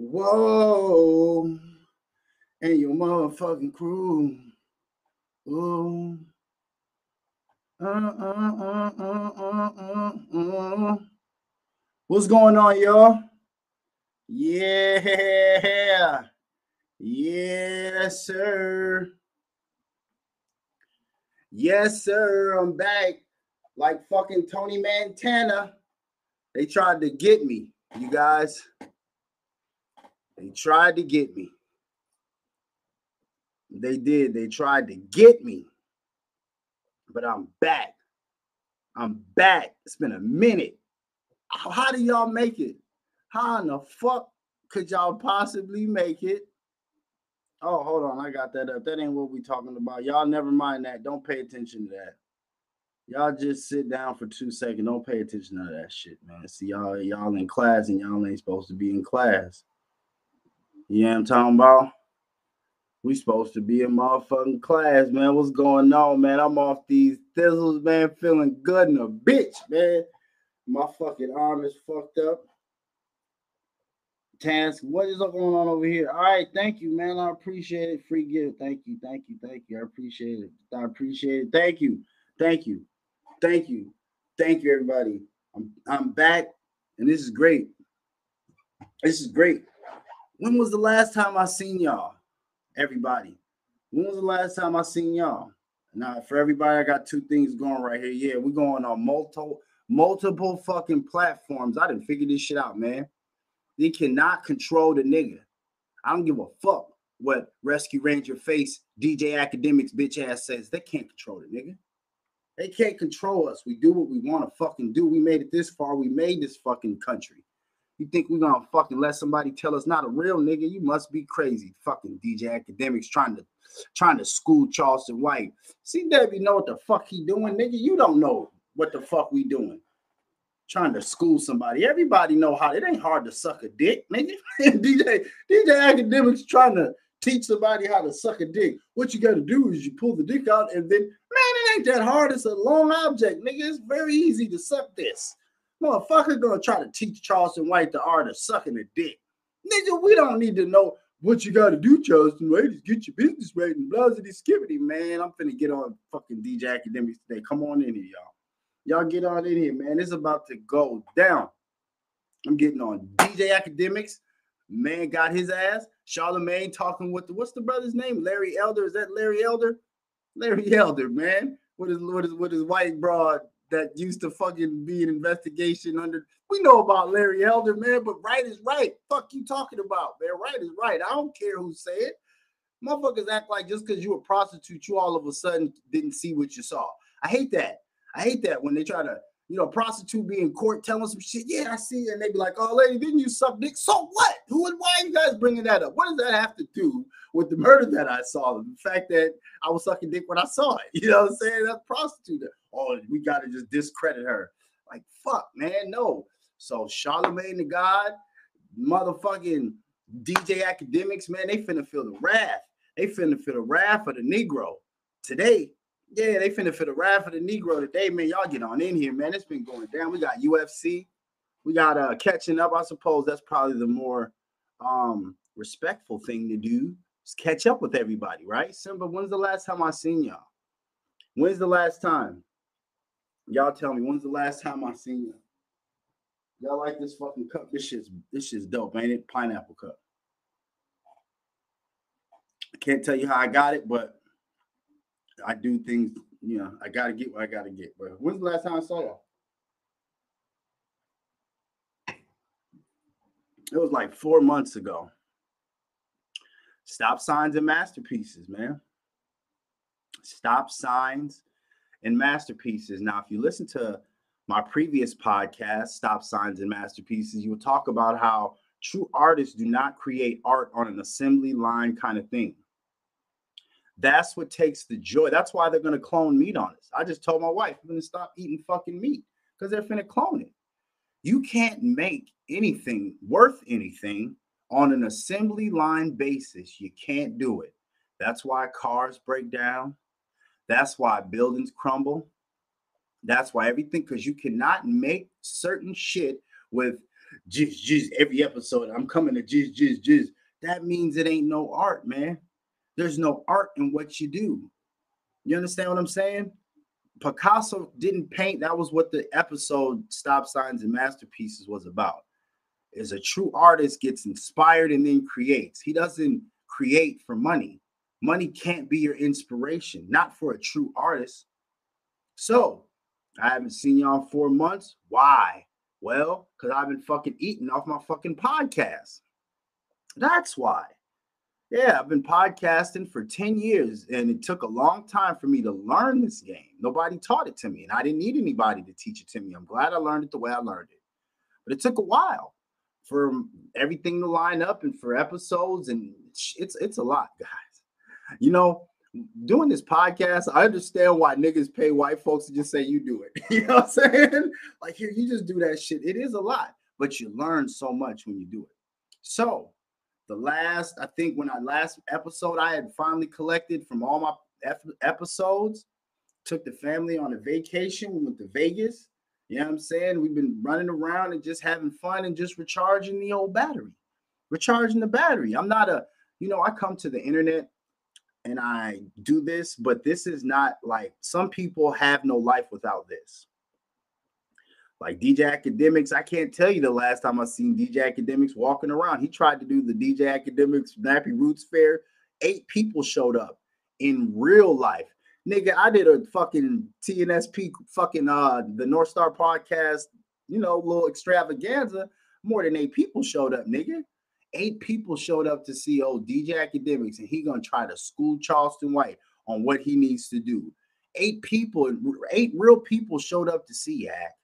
Whoa, and your motherfucking crew. Uh. What's going on, y'all? Yeah. Yes, sir. Yes, sir. I'm back like fucking Tony Montana. They tried to get me, you guys. They tried to get me. They did. They tried to get me. But I'm back. I'm back. It's been a minute. How, how do y'all make it? How in the fuck could y'all possibly make it? Oh, hold on. I got that up. That ain't what we talking about. Y'all never mind that. Don't pay attention to that. Y'all just sit down for two seconds. Don't pay attention to that shit, man. See, y'all, y'all in class and y'all ain't supposed to be in class. You know I'm talking about? We supposed to be in motherfucking class, man. What's going on, man? I'm off these thizzles, man. Feeling good in a bitch, man. My fucking arm is fucked up. Task, what is going on over here? All right, thank you, man. I appreciate it. Free gift. Thank you, thank you, thank you. I appreciate it. I appreciate it. Thank you, thank you, thank you, thank you, everybody. I'm I'm back, and this is great. This is great. When was the last time I seen y'all? Everybody. When was the last time I seen y'all? Now, for everybody, I got two things going right here. Yeah, we're going on multiple multiple fucking platforms. I didn't figure this shit out, man. They cannot control the nigga. I don't give a fuck what Rescue Ranger Face DJ Akademiks bitch ass says. They can't control the nigga. They can't control us. We do what we want to fucking do. We made it this far. We made this fucking country. You think we're gonna fucking let somebody tell us not a real nigga? You must be crazy. Fucking DJ Akademiks trying to trying to school Charleston White. See, Debbie know what the fuck he doing, nigga. You don't know what the fuck we doing trying to school somebody. Everybody know how it ain't hard to suck a dick, nigga. DJ DJ Akademiks trying to teach somebody how to suck a dick. What you got to do is you pull the dick out, and then man, it ain't that hard. It's a long object, nigga. It's very easy to suck this. Motherfucker gonna try to teach Charleston White the art of sucking a dick. Nigga, we don't need to know what you got to do, Charleston White, is get your business right and blah, skibbity, man. I'm finna get on fucking DJ Akademiks today. Come on in here, y'all. Y'all get on in here, man. It's about to go down. I'm getting on DJ Akademiks. Man got his ass. Charlemagne talking with the what's the brother's name? Larry Elder. Is that Larry Elder? Larry Elder, man. What is what is what is white broad that used to fucking be an investigation under? We know about Larry Elder, man, but right is right. Fuck you talking about, man. Right is right. I don't care who say it. Motherfuckers act like just because you a prostitute, you all of a sudden didn't see what you saw. I hate that. I hate that when they try to, you know, prostitute be in court telling some shit. Yeah, I see. And they be like, oh, lady, didn't you suck dick? So what? Who and why are you guys bringing that up? What does that have to do with the murder that I saw? The fact that I was sucking dick when I saw it. You know what I'm saying? That's prostitute. Oh, we got to just discredit her. Like, fuck, man, no. So Charlemagne the God, motherfucking DJ Akademiks, man, they finna feel the wrath. They finna feel the wrath of the Negro today yeah, they finna for the wrath of the Negro today, man. Y'all get on in here, man. It's been going down. We got UFC. We got uh catching up. I suppose that's probably the more um respectful thing to do. Is catch up with everybody, right? Simba, when's the last time I seen y'all? When's the last time? Y'all tell me when's the last time I seen y'all? Y'all like this fucking cup? This shit's this shit's dope, ain't it? Pineapple cup. I can't tell you how I got it, but I do things, you know, I gotta get what I gotta get. But when's the last time I saw y'all? It was like four months ago. Stop signs and masterpieces, man. Stop signs and masterpieces. Now, if you listen to my previous podcast, Stop Signs and Masterpieces, you will talk about how true artists do not create art on an assembly line kind of thing. That's what takes the joy. That's why they're gonna clone meat on us. I just told my wife I'm gonna stop eating fucking meat because they're finna clone it. You can't make anything worth anything on an assembly line basis. You can't do it. That's why cars break down. That's why buildings crumble. That's why everything, because you cannot make certain shit with jizz, jizz, every episode. I'm coming to jizz, jizz, jizz. That means it ain't no art, man. There's no art in what you do. You understand what I'm saying? Picasso didn't paint. That was what the episode Stop Signs and Masterpieces was about. Is a true artist gets inspired and then creates. He doesn't create for money. Money can't be your inspiration, not for a true artist. So I haven't seen y'all in four months. Why? Well, because I've been fucking eating off my fucking podcast. That's why. Yeah, I've been podcasting for 10 years and it took a long time for me to learn this game. Nobody taught it to me and I didn't need anybody to teach it to me. I'm glad I learned it the way I learned it. But it took a while for everything to line up and for episodes and it's it's a lot, guys. You know, doing this podcast, I understand why niggas pay white folks to just say you do it. You know what I'm saying? Like here, you just do that shit. It is a lot, but you learn so much when you do it. So the last, I think when I last episode, I had finally collected from all my episodes, took the family on a vacation. We went to Vegas. You know what I'm saying? We've been running around and just having fun and just recharging the old battery, recharging the battery. I'm not a, you know, I come to the internet and I do this, but this is not like some people have no life without this. Like DJ Akademiks, I can't tell you the last time I seen DJ Akademiks walking around. He tried to do the DJ Akademiks Nappy Roots Fair. Eight people showed up in real life. Nigga, I did a fucking TNSP fucking uh the North Star podcast, you know, little extravaganza. More than eight people showed up, nigga. Eight people showed up to see old DJ Akademiks, and he gonna try to school Charleston White on what he needs to do. Eight people, eight real people showed up to see Yak.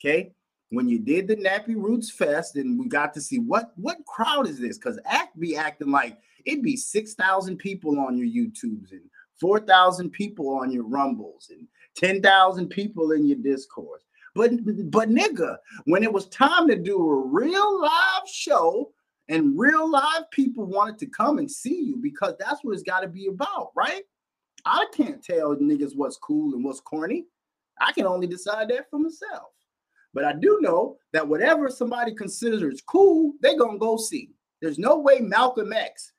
Okay. When you did the Nappy Roots Fest, and we got to see what what crowd is this? Because act be acting like it'd be six thousand people on your YouTubes and four thousand people on your Rumbles and ten thousand people in your Discord. But but nigga, when it was time to do a real live show and real live people wanted to come and see you because that's what it's got to be about, right? I can't tell niggas what's cool and what's corny. I can only decide that for myself. But I do know that whatever somebody considers cool, they're gonna go see. There's no way Malcolm X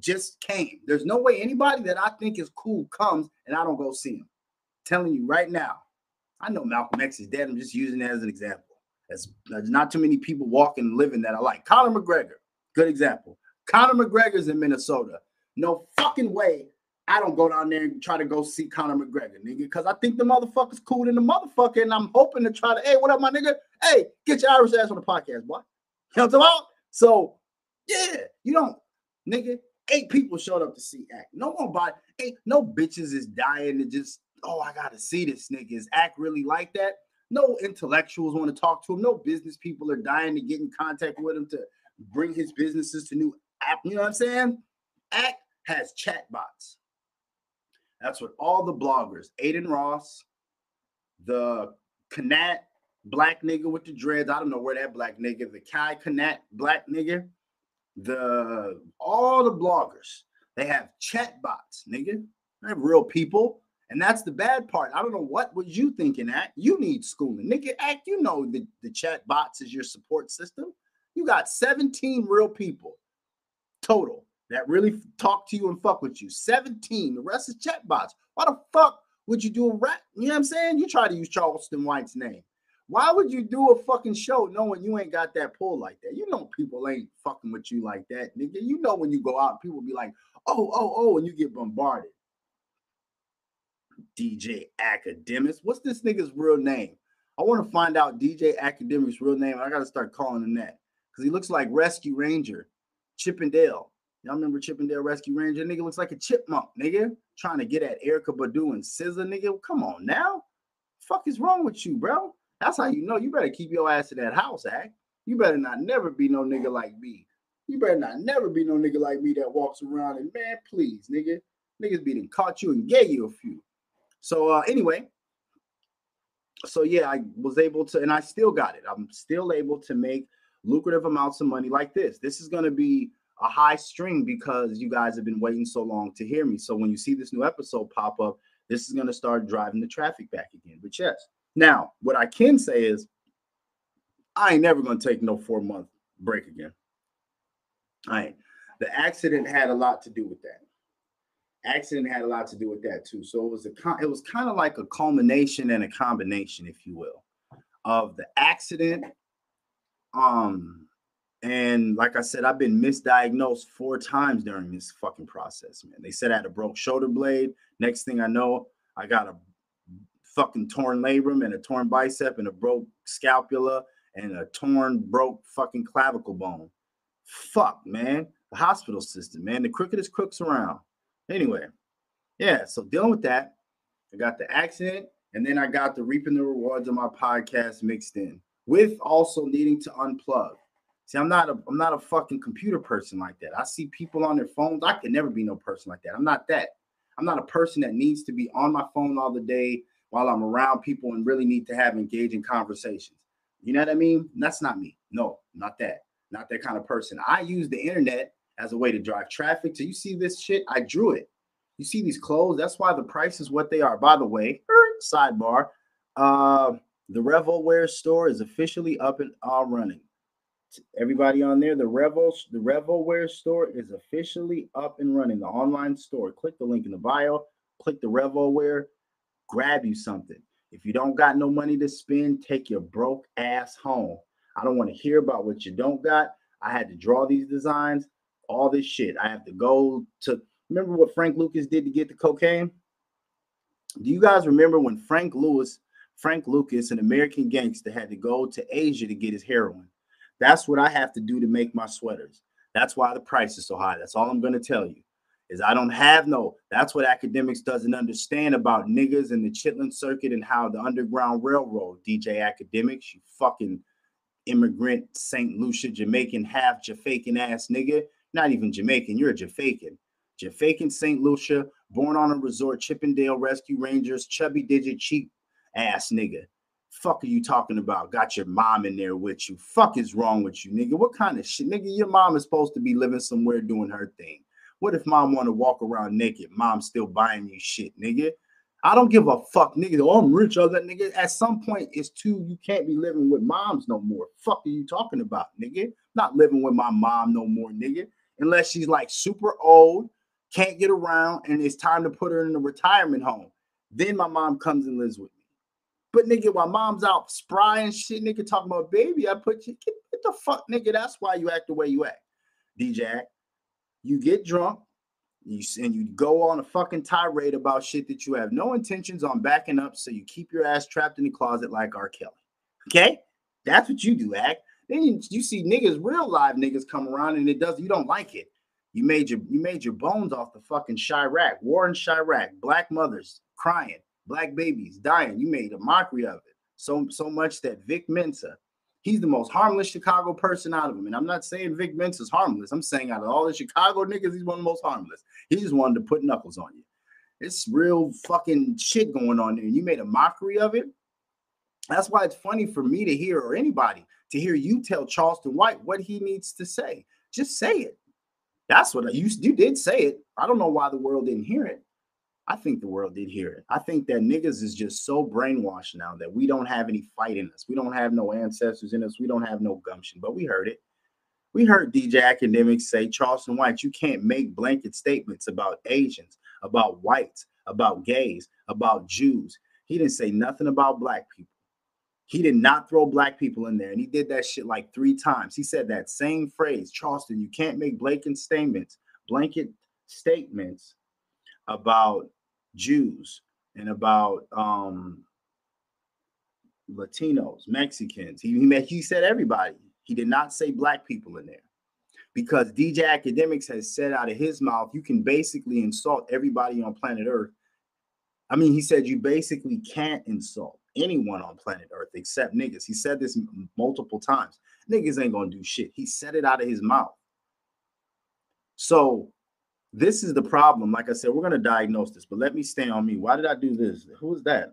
just came. There's no way anybody that I think is cool comes and I don't go see him. telling you right now, I know Malcolm X is dead. I'm just using that as an example. There's, there's not too many people walking and living that I like. Conor McGregor, good example. Conor McGregor's in Minnesota. No fucking way I don't go down there and try to go see Conor McGregor, nigga, because I think the motherfucker's cool than the motherfucker, and I'm hoping to try to, hey, what up, my nigga? Hey, get your Irish ass on the podcast, boy. You know what I'm about? So, yeah, you don't, nigga. Eight people showed up to see Act. No one bought, ain't no bitches is dying to just, oh, I gotta see this nigga. Is Act really like that? No intellectuals want to talk to him. No business people are dying to get in contact with him to bring his businesses to new app. You know what I'm saying? Act has chat bots. That's what all the bloggers, Adin Ross, the Cenat black nigga with the dreads. I don't know where that black nigga, the Kai Cenat black nigga, the all the bloggers, they have chat bots, nigga. They have real people. And that's the bad part. I don't know what was you thinking at. You need schooling. Nigga, act, you know the, the chat bots is your support system. You got 17 real people total that really talk to you and fuck with you. 17. The rest is chatbots. Why the fuck would you do a rap? You know what I'm saying? You try to use Charleston White's name. Why would you do a fucking show knowing you ain't got that pull like that? You know people ain't fucking with you like that, nigga. You know when you go out, people be like, oh, oh, oh, and you get bombarded. DJ Akademiks. What's this nigga's real name? I want to find out DJ Akademiks' real name. I gotta start calling him that. Because he looks like Rescue Ranger, Chip 'n Dale. Y'all remember Chip 'n Dale Rescue Ranger? Nigga looks like a chipmunk, nigga. Trying to get at Erykah Badu and SZA, nigga. Come on now. Fuck is wrong with you, bro? That's how you know you better keep your ass to that house, act. You better not never be no nigga like me. You better not never be no nigga like me that walks around and man, please, nigga. Niggas be caught you and gave you a few. So uh anyway, so yeah, I was able to, and I still got it. I'm still able to make lucrative amounts of money like this. This is gonna be a high string because you guys have been waiting so long to hear me. So when you see this new episode pop up, this is going to start driving the traffic back again. But yes, now what I can say is I ain't never gonna take no four month break again. I ain't. The accident had a lot to do with that. Accident had a lot to do with that too. So it was a it was kind of like a culmination and a combination, if you will, of the accident. Um, and like I said, I've been misdiagnosed four times during this fucking process, man. They said I had a broke shoulder blade. Next thing I know, I got a fucking torn labrum and a torn bicep and a broke scapula and a torn, broke fucking clavicle bone. Fuck, man. The hospital system, man. The crookedest crooks around. Anyway, yeah. So dealing with that, I got the accident, and then I got the reaping the rewards of my podcast mixed in with also needing to unplug. See, I'm not a I'm not a fucking computer person like that. I see people on their phones. I could never be no person like that. I'm not that. I'm not a person that needs to be on my phone all the day while I'm around people and really need to have engaging conversations. You know what I mean? That's not me. No, not that. Not that kind of person. I use the internet as a way to drive traffic. So you see this shit? I drew it. You see these clothes? That's why the price is what they are. By the way, sidebar, uh, the Revo Wear store is officially up and all running. Everybody on there, the Revo, the Revo Wear store is officially up and running. The online store. Click the link in the bio. Click the Revo Wear. Grab you something. If you don't got no money to spend, take your broke ass home. I don't want to hear about what you don't got. I had to draw these designs, all this shit. I have to go to remember what Frank Lucas did to get the cocaine? Do you guys remember when Frank Lewis, Frank Lucas, an American gangster, had to go to Asia to get his heroin? That's what I have to do to make my sweaters. That's why the price is so high. That's all I'm going to tell you is I don't have no. That's what Akademiks doesn't understand about niggas and the Chitlin circuit and how the Underground Railroad, DJ Akademiks, you fucking immigrant St. Lucia Jamaican half Jamaican ass nigga. Not even Jamaican, you're a Jamaican. Jamaican St. Lucia, born on a resort, Chip 'n Dale Rescue Rangers, chubby digit cheap ass nigga. Fuck are you talking about? Got your mom in there with you. Fuck is wrong with you, nigga? What kind of shit, nigga? Your mom is supposed to be living somewhere doing her thing. What if mom want to walk around naked? Mom still buying you shit, nigga. I don't give a fuck, nigga. Oh, I'm rich, other nigga. At some point, it's too, you can't be living with moms no more. Fuck are you talking about, nigga? Not living with my mom no more, nigga. Unless she's like super old, can't get around, and it's time to put her in a retirement home. Then my mom comes and lives with. But nigga, while mom's out spry shit, nigga talking about baby, I put you get, get the fuck, nigga. That's why you act the way you act. DJ, you get drunk, you and you go on a fucking tirade about shit that you have no intentions on backing up, so you keep your ass trapped in the closet like R. Kelly. Okay, that's what you do, act. Then you, you see niggas, real live niggas come around, and it does. You don't like it. You made your you made your bones off the fucking Chiraq, war in Chiraq, black mothers crying, black babies dying. You made a mockery of it. So so much that Vic Mensa, He's the most harmless Chicago person out of them. And I'm not saying Vic is harmless. I'm saying out of all the Chicago niggas, he's one of the most harmless. He just wanted to put knuckles on you. It's real fucking shit going on there. And you made a mockery of it. That's why it's funny for me to hear, or anybody to hear you tell Charleston White what he needs to say. Just say it. That's what I, you, you did say it. I don't know why the world didn't hear it. I think the world did hear it. I think that niggas is just so brainwashed now that we don't have any fight in us. We don't have no ancestors in us. We don't have no gumption, but we heard it. We heard DJ Akademiks say, Charleston White, you can't make blanket statements about Asians, about whites, about gays, about Jews. He didn't say nothing about black people. He did not throw black people in there. And he did that shit like three times. He said that same phrase, Charleston, you can't make blanket statements, blanket statements about Jews and about um, Latinos, Mexicans. He, he, he said everybody. He did not say black people in there because DJ Akademiks has said out of his mouth, you can basically insult everybody on planet Earth. I mean, he said you basically can't insult anyone on planet Earth except niggas. He said this multiple times. Niggas ain't gonna do shit. He said it out of his mouth. So this is the problem. Like I said, we're gonna diagnose this, but let me stay on me. Why did I do this? Who is that?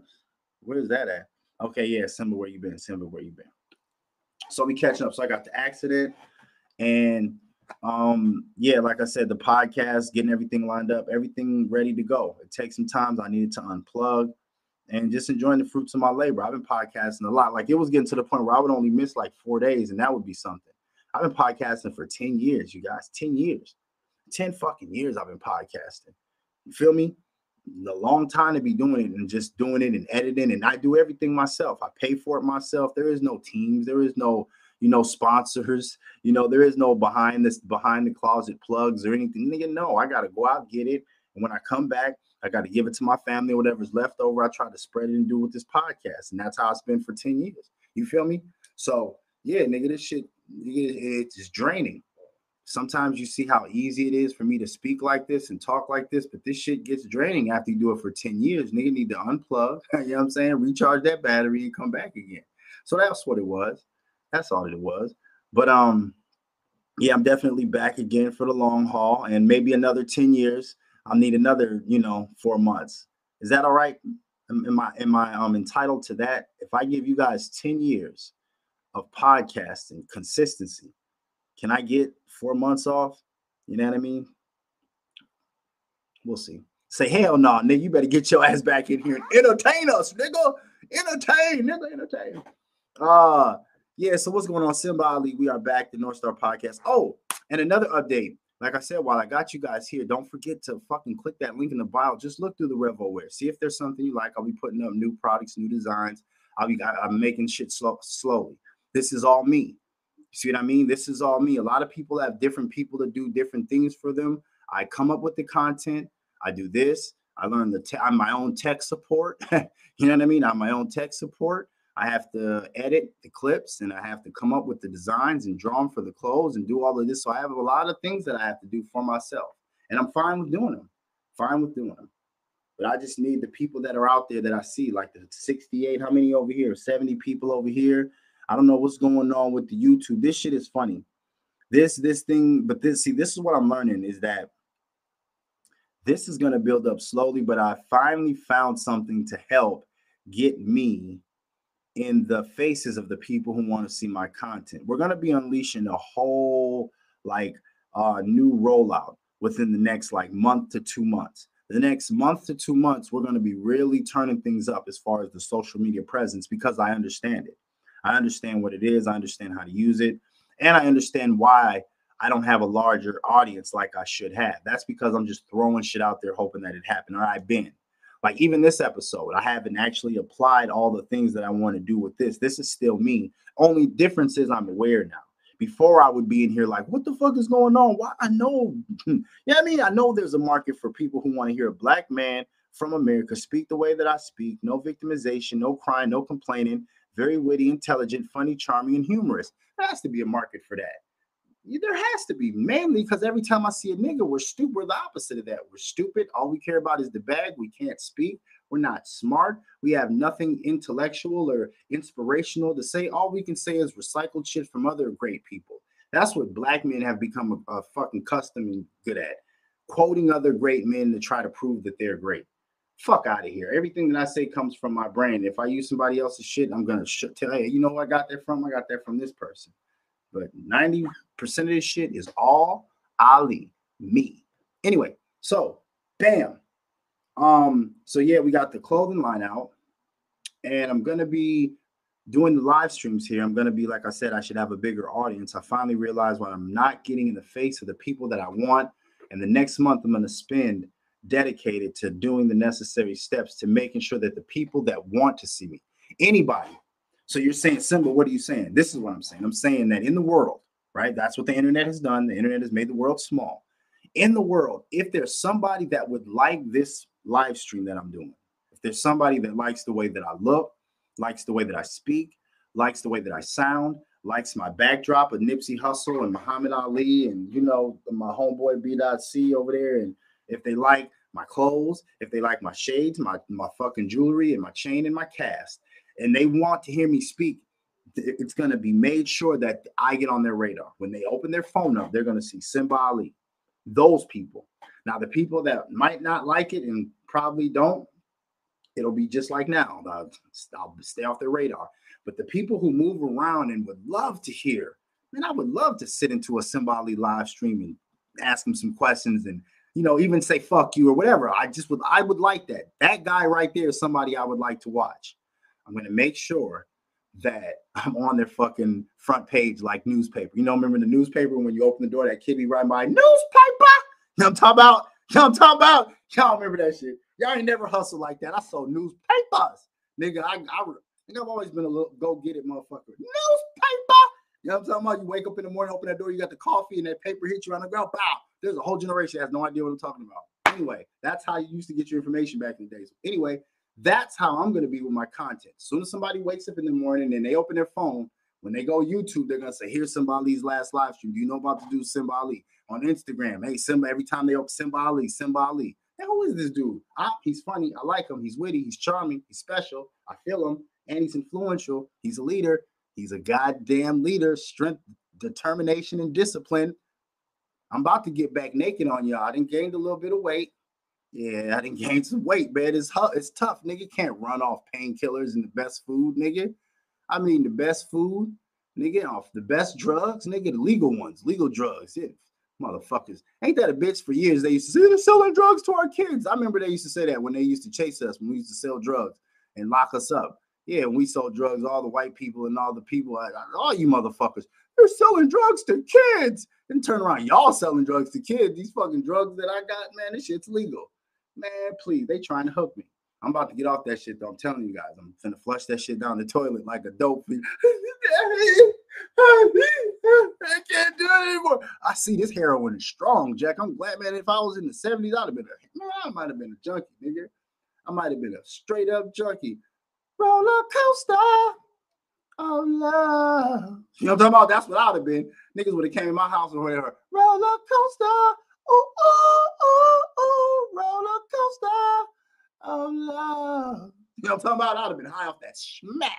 Where is that at? Okay, yeah, Simba, where you been? Simba, where you been? So we catching up. So I got the accident, and um, yeah, like I said, the podcast, getting everything lined up, everything ready to go. It takes some time. I needed to unplug, and just enjoying the fruits of my labor. I've been podcasting a lot. Like it was getting to the point where I would only miss like four days, and that would be something. I've been podcasting for 10 years, you guys. 10 years. 10 fucking years I've been podcasting. You feel me? A long time to be doing it and just doing it and editing. And I do everything myself. I pay for it myself. There is no teams. There is no, you know, sponsors. You know, there is no behind this behind the closet plugs or anything. Nigga, no, I gotta go out, get it. And when I come back, I got to give it to my family, whatever's left over. I try to spread it and do with this podcast. And that's how it's been for 10 years. You feel me? So yeah, nigga, this shit, it's draining. Sometimes you see how easy it is for me to speak like this and talk like this, but this shit gets draining after you do it for 10 years. Nigga need to unplug, you know what I'm saying? Recharge that battery and come back again. So that's what it was. That's all it was. But um, yeah, I'm definitely back again for the long haul and maybe another 10 years. I'll need another, you know, four months. Is that all right? Am, I am I um entitled to that? If I give you guys 10 years of podcasting consistency, can I get four months off? You know what I mean? We'll see. Say hell no, nah, nigga. You better get your ass back in here and entertain us, nigga. Entertain, nigga, entertain. Uh yeah. So what's going on, Simba Ali? We are back, the North Star Podcast. Oh, and another update. Like I said, while I got you guys here, don't forget to fucking click that link in the bio. Just look through the RevoWare. See if there's something you like. I'll be putting up new products, new designs. I'll be I'm making shit slow, slowly. This is all me. You see what I mean? This is all me. A lot of people have different people to do different things for them. I come up with the content. I do this. I learn the te- I'm my own tech support. you know what I mean? I'm my own tech support. I have to edit the clips and I have to come up with the designs and draw them for the clothes and do all of this. So I have a lot of things that I have to do for myself. And I'm fine with doing them. Fine with doing them. But I just need the people that are out there that I see, like the 68, how many over here? 70 people over here. I don't know what's going on with the YouTube. This shit is funny. This this thing, but this see, this is what I'm learning is that this is going to build up slowly, but I finally found something to help get me in the faces of the people who want to see my content. We're going to be unleashing a whole like uh new rollout within the next like month to 2 months. The next month to 2 months we're going to be really turning things up as far as the social media presence because I understand it. I understand what it is, I understand how to use it, and I understand why I don't have a larger audience like I should have. That's because I'm just throwing shit out there hoping that it happened or I've been. Like even this episode, I haven't actually applied all the things that I want to do with this. This is still me. Only difference is I'm aware now. Before I would be in here like, what the fuck is going on? Why I know, yeah, I mean, I know there's a market for people who want to hear a black man from America speak the way that I speak, no victimization, no crying, no complaining, very witty, intelligent, funny, charming, and humorous. There has to be a market for that there has to be mainly because every time I see a nigga, we're stupid. We're the opposite of that. We're stupid. All we care about is the bag. We can't speak. We're not smart. We have nothing intellectual or inspirational to say. All we can say is recycled shit from other great people. That's what black men have become a, a fucking custom and good at. Quoting other great men to try to prove that they're great. Fuck out of here. Everything that I say comes from my brain. If I use somebody else's shit, I'm gonna sh- tell you, you know where I got that from? I got that from this person. But 90% of this shit is all Ali, me. Anyway, so bam. Um, so yeah, we got the clothing line out, and I'm gonna be doing the live streams here. I'm gonna be, like I said, I should have a bigger audience. I finally realized when I'm not getting in the face of the people that I want, and the next month I'm gonna spend dedicated to doing the necessary steps to making sure that the people that want to see me, anybody so you're saying, Simba, what are you saying? This is what I'm saying. I'm saying that in the world, right? That's what the internet has done. The internet has made the world small. In the world, if there's somebody that would like this live stream that I'm doing, if there's somebody that likes the way that I look, likes the way that I speak, likes the way that I sound, likes my backdrop of Nipsey Hussle and Muhammad Ali and you know my homeboy B.C over there, and if they like my clothes, if they like my shades, my my fucking jewelry and my chain and my cast, and they want to hear me speak, it's to be made sure that I get on their radar. When they open their phone up, they're to see Simba Ali. Those people. Now, the people that might not like it and probably don't, it'll be just like now. I'll, I'll stay off their radar. But the people who move around and would love to hear, man, I would love to sit into a Simba Ali live stream and ask them some questions and you know, even say fuck you or whatever. I just would I would like that. That guy right there is somebody I would like to watch. I'm gonna make sure that I'm on their fucking front page like newspaper. You know, remember the newspaper when you open the door, that kid be right by newspaper. You know I'm talking about? You know I'm talking about? Y'all remember that shit. Y'all ain't never hustled like that. I sold newspapers. Nigga, I, I, think I've always been a little go get it motherfucker. Newspaper. You know what I'm talking about? You wake up in the morning, open that door, you got the coffee, and that paper hits you on the ground. Bow. There's a whole generation has no idea what I'm talking about. Anyway, that's how you used to get your information back in the days. Anyway, that's how I'm going to be with my content. As soon as somebody wakes up in the morning and they open their phone, when they go YouTube, they're gonna say, "Here's Simba Ali's last live stream. Do you know about to do Simba Ali on Instagram? Hey, Simba. Every time they open Simba Ali, Simba Ali. Hey, who is this dude? Ah, he's funny. I like him. He's witty. He's charming. He's special. I feel him, and he's influential. He's a leader. He's a goddamn leader. Strength, determination, and discipline. I'm about to get back naked on y'all. I didn't gained a little bit of weight. Yeah, I didn't gain some weight, man. It's it's tough, nigga. Can't run off painkillers and the best food, nigga. I mean, the best food, nigga, off the best drugs, nigga, the legal ones, legal drugs. Yeah, motherfuckers. Ain't that a bitch for years? They used to say they're selling drugs to our kids. I remember they used to say that when they used to chase us, when we used to sell drugs and lock us up. Yeah, when we sold drugs, all the white people and all the people, all you motherfuckers, they're selling drugs to kids. And turn around, y'all selling drugs to kids. These fucking drugs that I got, man, this shit's legal. Man, please, they trying to hook me. I'm about to get off that shit though. I'm telling you guys, I'm gonna flush that shit down the toilet like a dope. I can't do it anymore. I see this heroin is strong, Jack. I'm glad, man. If I was in the 70s, I'd have been a man, I might have been a junkie, nigga. I might have been a straight up junkie. Roller coaster of love. You know what I'm talking about? That's what I'd have been. Niggas would have came in my house or whatever. Roller coaster. Ooh, ooh, ooh, ooh, roller coaster of love. You know what I'm talking about? I'd have been high off that smack.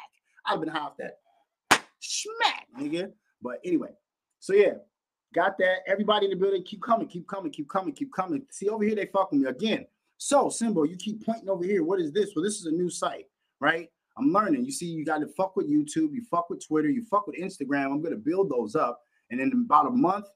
I'd have been high off that smack, nigga. But anyway, so yeah, got that. Everybody in the building, keep coming, keep coming, keep coming, keep coming. See over here, they fucking me again. So, Simbo, you keep pointing over here. What is this? Well, this is a new site, right? I'm learning. You see, you got to fuck with YouTube, you fuck with Twitter, you fuck with Instagram. I'm going to build those up. And in about a month,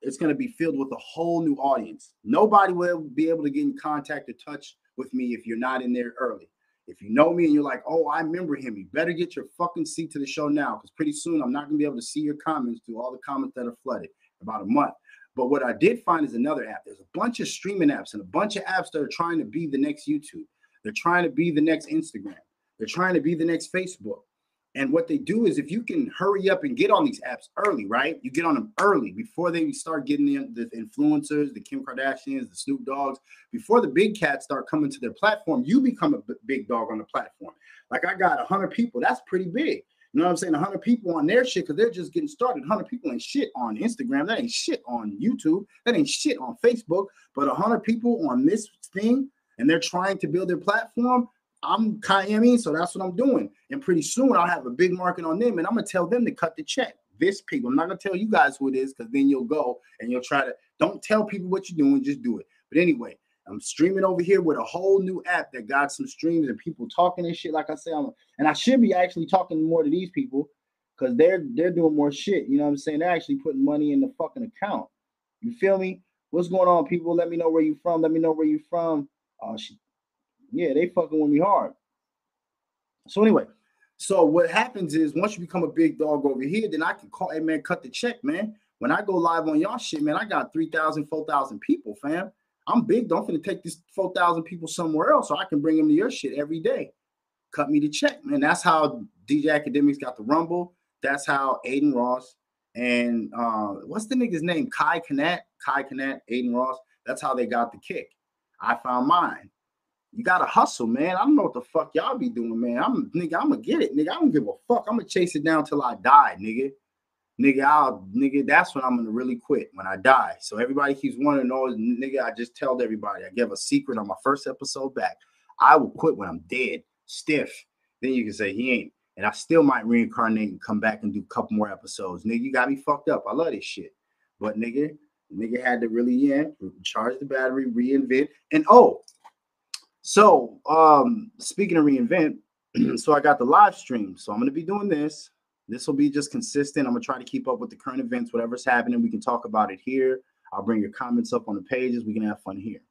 it's going to be filled with a whole new audience. Nobody will be able to get in contact or touch with me if you're not in there early. If you know me and you're like, oh, I remember him, you better get your fucking seat to the show now because pretty soon I'm not going to be able to see your comments through all the comments that are flooded about a month. But what I did find is another app. There's a bunch of streaming apps and a bunch of apps that are trying to be the next YouTube. They're trying to be the next Instagram. They're trying to be the next Facebook. And what they do is if you can hurry up and get on these apps early, right? You get on them early before they start getting in the influencers, the Kim Kardashians, the Snoop Doggs, before the big cats start coming to their platform, you become a big dog on the platform. Like I got 100 people, that's pretty big. You know what I'm saying? 100 people on their shit because they're just getting started. 100 people ain't shit on Instagram. That ain't shit on YouTube. That ain't shit on Facebook. But 100 people on this thing and they're trying to build their platform, I'm kind of, I so that's what I'm doing. And pretty soon I'll have a big market on them and I'm gonna tell them to cut the check. This people, I'm not gonna tell you guys who it is because then you'll go and you'll try to don't tell people what you're doing, just do it. But anyway, I'm streaming over here with a whole new app that got some streams and people talking and shit. Like I said, I'm, and I should be actually talking more to these people because they're they're doing more shit. You know what I'm saying? They're actually putting money in the fucking account. You feel me? What's going on, people? Let me know where you from. Let me know where you from. Oh, she yeah, they fucking with me hard. So anyway, so what happens is once you become a big dog over here, then I can call, hey man, cut the check, man. When I go live on y'all shit, man, I got 3,000, 4,000 people, fam. I'm big. Don't finna take this 4,000 people somewhere else so I can bring them to your shit every day. Cut me the check, man. That's how DJ Akademiks got the Rumble. That's how Adin Ross and uh, what's the nigga's name? Kai Cenat, Kai Cenat, Adin Ross. That's how they got the kick. I found mine. You gotta hustle, man. I don't know what the fuck y'all be doing, man. I'm nigga, I'm gonna get it, nigga. I don't give a fuck. I'm gonna chase it down till I die, nigga. Nigga, I'll nigga, that's when I'm gonna really quit when I die. So everybody keeps wondering, oh, nigga, I just told everybody. I gave a secret on my first episode back. I will quit when I'm dead, stiff. Then you can say he ain't. And I still might reincarnate and come back and do a couple more episodes. Nigga, you got me fucked up. I love this shit. But nigga, nigga had to really yeah, charge the battery, reinvent. And oh, so, um, speaking of reinvent, so I got the live stream. So I'm gonna be doing this. This will be just consistent. I'm gonna try to keep up with the current events, whatever's happening. We can talk about it here. I'll bring your comments up on the pages. We can have fun here.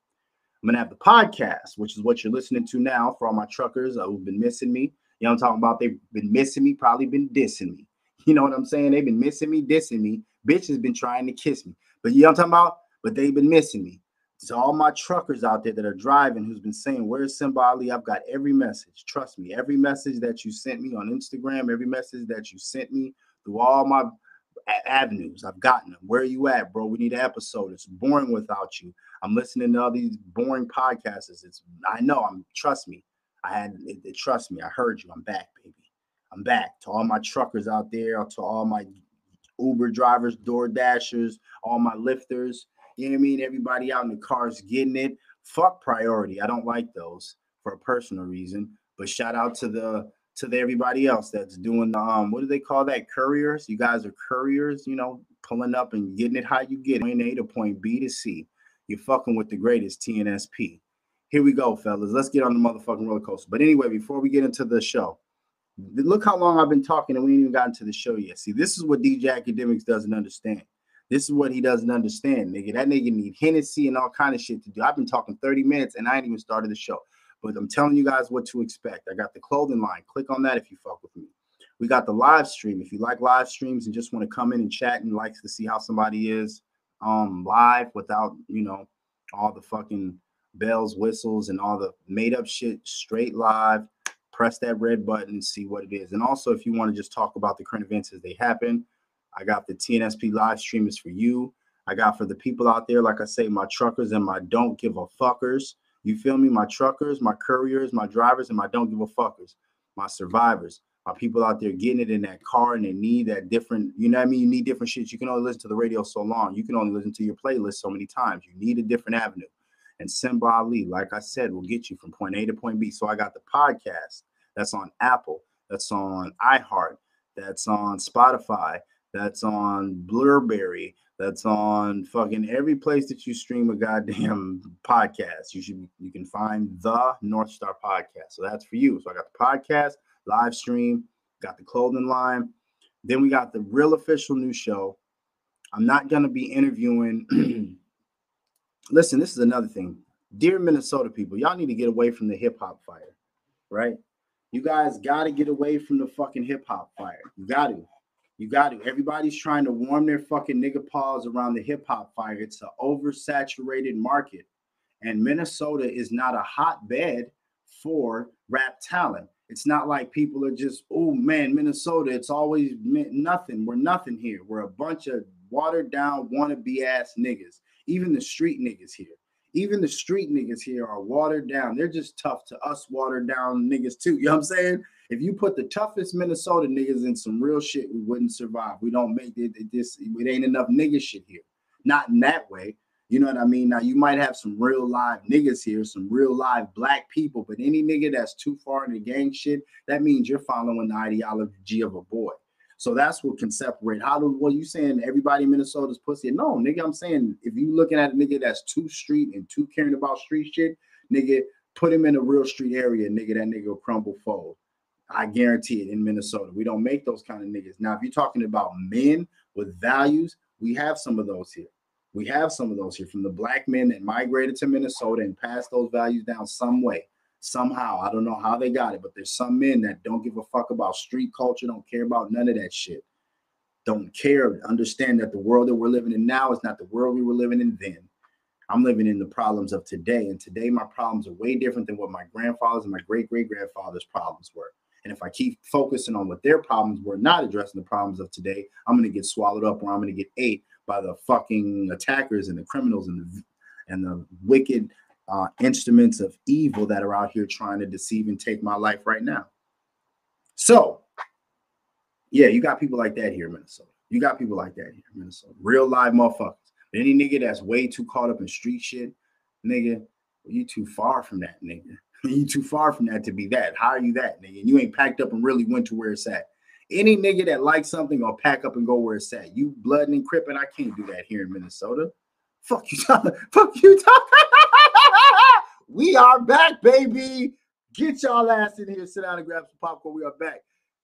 I'm gonna have the podcast, which is what you're listening to now for all my truckers who've been missing me. You know I'm talking about? They've been missing me, probably been dissing me. You know what I'm saying? They've been missing me, dissing me. Bitch has been trying to kiss me. But you know what I'm talking about? But they've been missing me. To all my truckers out there that are driving who's been saying, Where's Simba Ali? I've got every message. Trust me, every message that you sent me on Instagram, every message that you sent me through all my avenues. I've gotten them. Where are you at, bro? We need an episode. It's boring without you. I'm listening to all these boring podcasts. It's I know. I'm trust me. I had it, it, trust me. I heard you. I'm back, baby. I'm back to all my truckers out there, to all my Uber drivers, Door Dashers, all my lifters. You know what I mean? Everybody out in the cars getting it. Fuck priority. I don't like those for a personal reason. But shout out to the to the everybody else that's doing the um what do they call that couriers you guys are couriers you know pulling up and getting it how you get it point a to point b to c you're fucking with the greatest tnsp here we go fellas let's get on the motherfucking roller coaster but anyway before we get into the show look how long i've been talking and we ain't even gotten to the show yet see this is what dj Akademiks doesn't understand this is what he doesn't understand nigga that nigga need hennessy and all kind of shit to do i've been talking 30 minutes and i ain't even started the show but I'm telling you guys what to expect. I got the clothing line. Click on that if you fuck with me. We got the live stream. If you like live streams and just want to come in and chat and likes to see how somebody is um live without, you know, all the fucking bells, whistles, and all the made up shit straight live, press that red button and see what it is. And also, if you want to just talk about the current events as they happen, I got the TNSP live stream is for you. I got for the people out there, like I say, my truckers and my don't give a fuckers. You feel me? My truckers, my couriers, my drivers, and my don't give a fuckers, my survivors, my people out there getting it in that car and they need that different, you know what I mean? You need different shit. You can only listen to the radio so long. You can only listen to your playlist so many times. You need a different avenue. And Simba Ali, like I said, will get you from point A to point B. So I got the podcast that's on Apple, that's on iHeart, that's on Spotify, that's on Blubrry, that's on fucking every place that you stream a goddamn podcast. You should you can find the North Star podcast. So that's for you. So I got the podcast, live stream, got the clothing line. Then we got the real official new show. I'm not gonna be interviewing. Listen, this is another thing. Dear Minnesota people, y'all need to get away from the hip hop fire, right? You guys got to get away from the fucking hip hop fire. You got to. You got to. Everybody's trying to warm their fucking nigga paws around the hip hop fire. It's an oversaturated market. And Minnesota is not a hotbed for rap talent. It's not like people are just, oh man, Minnesota, it's always meant nothing. We're nothing here. We're a bunch of watered down, wannabe ass niggas. Even the street niggas here. Even the street niggas here are watered down. They're just tough to us watered down niggas too. You know what I'm saying? If you put the toughest Minnesota niggas in some real shit, we wouldn't survive. We don't make it, this. It ain't enough nigga shit here. Not in that way. You know what I mean? Now you might have some real live niggas here, some real live black people, but any nigga that's too far in the gang shit, that means you're following the ideology of a boy. So that's what can separate. How do well you saying everybody in Minnesota's pussy? No, nigga, I'm saying if you looking at a nigga that's too street and too caring about street shit, nigga, put him in a real street area, nigga, that nigga will crumble fold. I guarantee it in Minnesota. We don't make those kind of niggas. Now, if you're talking about men with values, we have some of those here. We have some of those here from the black men that migrated to Minnesota and passed those values down some way, somehow. I don't know how they got it, but there's some men that don't give a fuck about street culture, don't care about none of that shit. Don't care, understand that the world that we're living in now is not the world we were living in then. I'm living in the problems of today. And today, my problems are way different than what my grandfather's and my great great grandfather's problems were. And if I keep focusing on what their problems were, not addressing the problems of today, I'm going to get swallowed up or I'm going to get ate by the fucking attackers and the criminals and the, and the wicked uh, instruments of evil that are out here trying to deceive and take my life right now. So, yeah, you got people like that here in Minnesota. You got people like that here in Minnesota. Real live motherfuckers. Any nigga that's way too caught up in street shit, nigga, you too far from that, nigga. you too far from that to be that. How are you that, nigga? And you ain't packed up and really went to where it's at. Any nigga that likes something gonna pack up and go where it's at. You blood and crippin', I can't do that here in Minnesota. Fuck you, talking. Fuck you, talking. We are back, baby. Get y'all ass in here, sit down and grab some popcorn. We are back,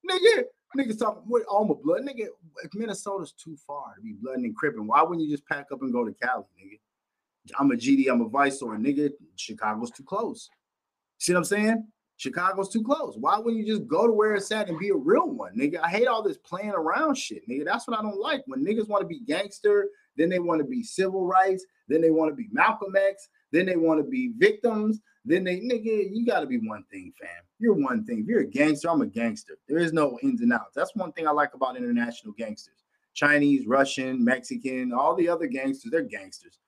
nigga. Niggas talking with oh, Alma blood. Nigga, if Minnesota's too far to be blooding and cripping, why wouldn't you just pack up and go to Cali, nigga? I'm a GD, I'm a vice or a nigga. Chicago's too close. See what I'm saying? Chicago's too close. Why wouldn't you just go to where it's at and be a real one, nigga? I hate all this playing around shit, nigga. That's what I don't like. When niggas want to be gangster, then they want to be civil rights, then they want to be Malcolm X, then they want to be victims, then they nigga, you gotta be one thing, fam. You're one thing. If you're a gangster, I'm a gangster. There is no ins and outs. That's one thing I like about international gangsters. Chinese, Russian, Mexican, all the other gangsters, they're gangsters.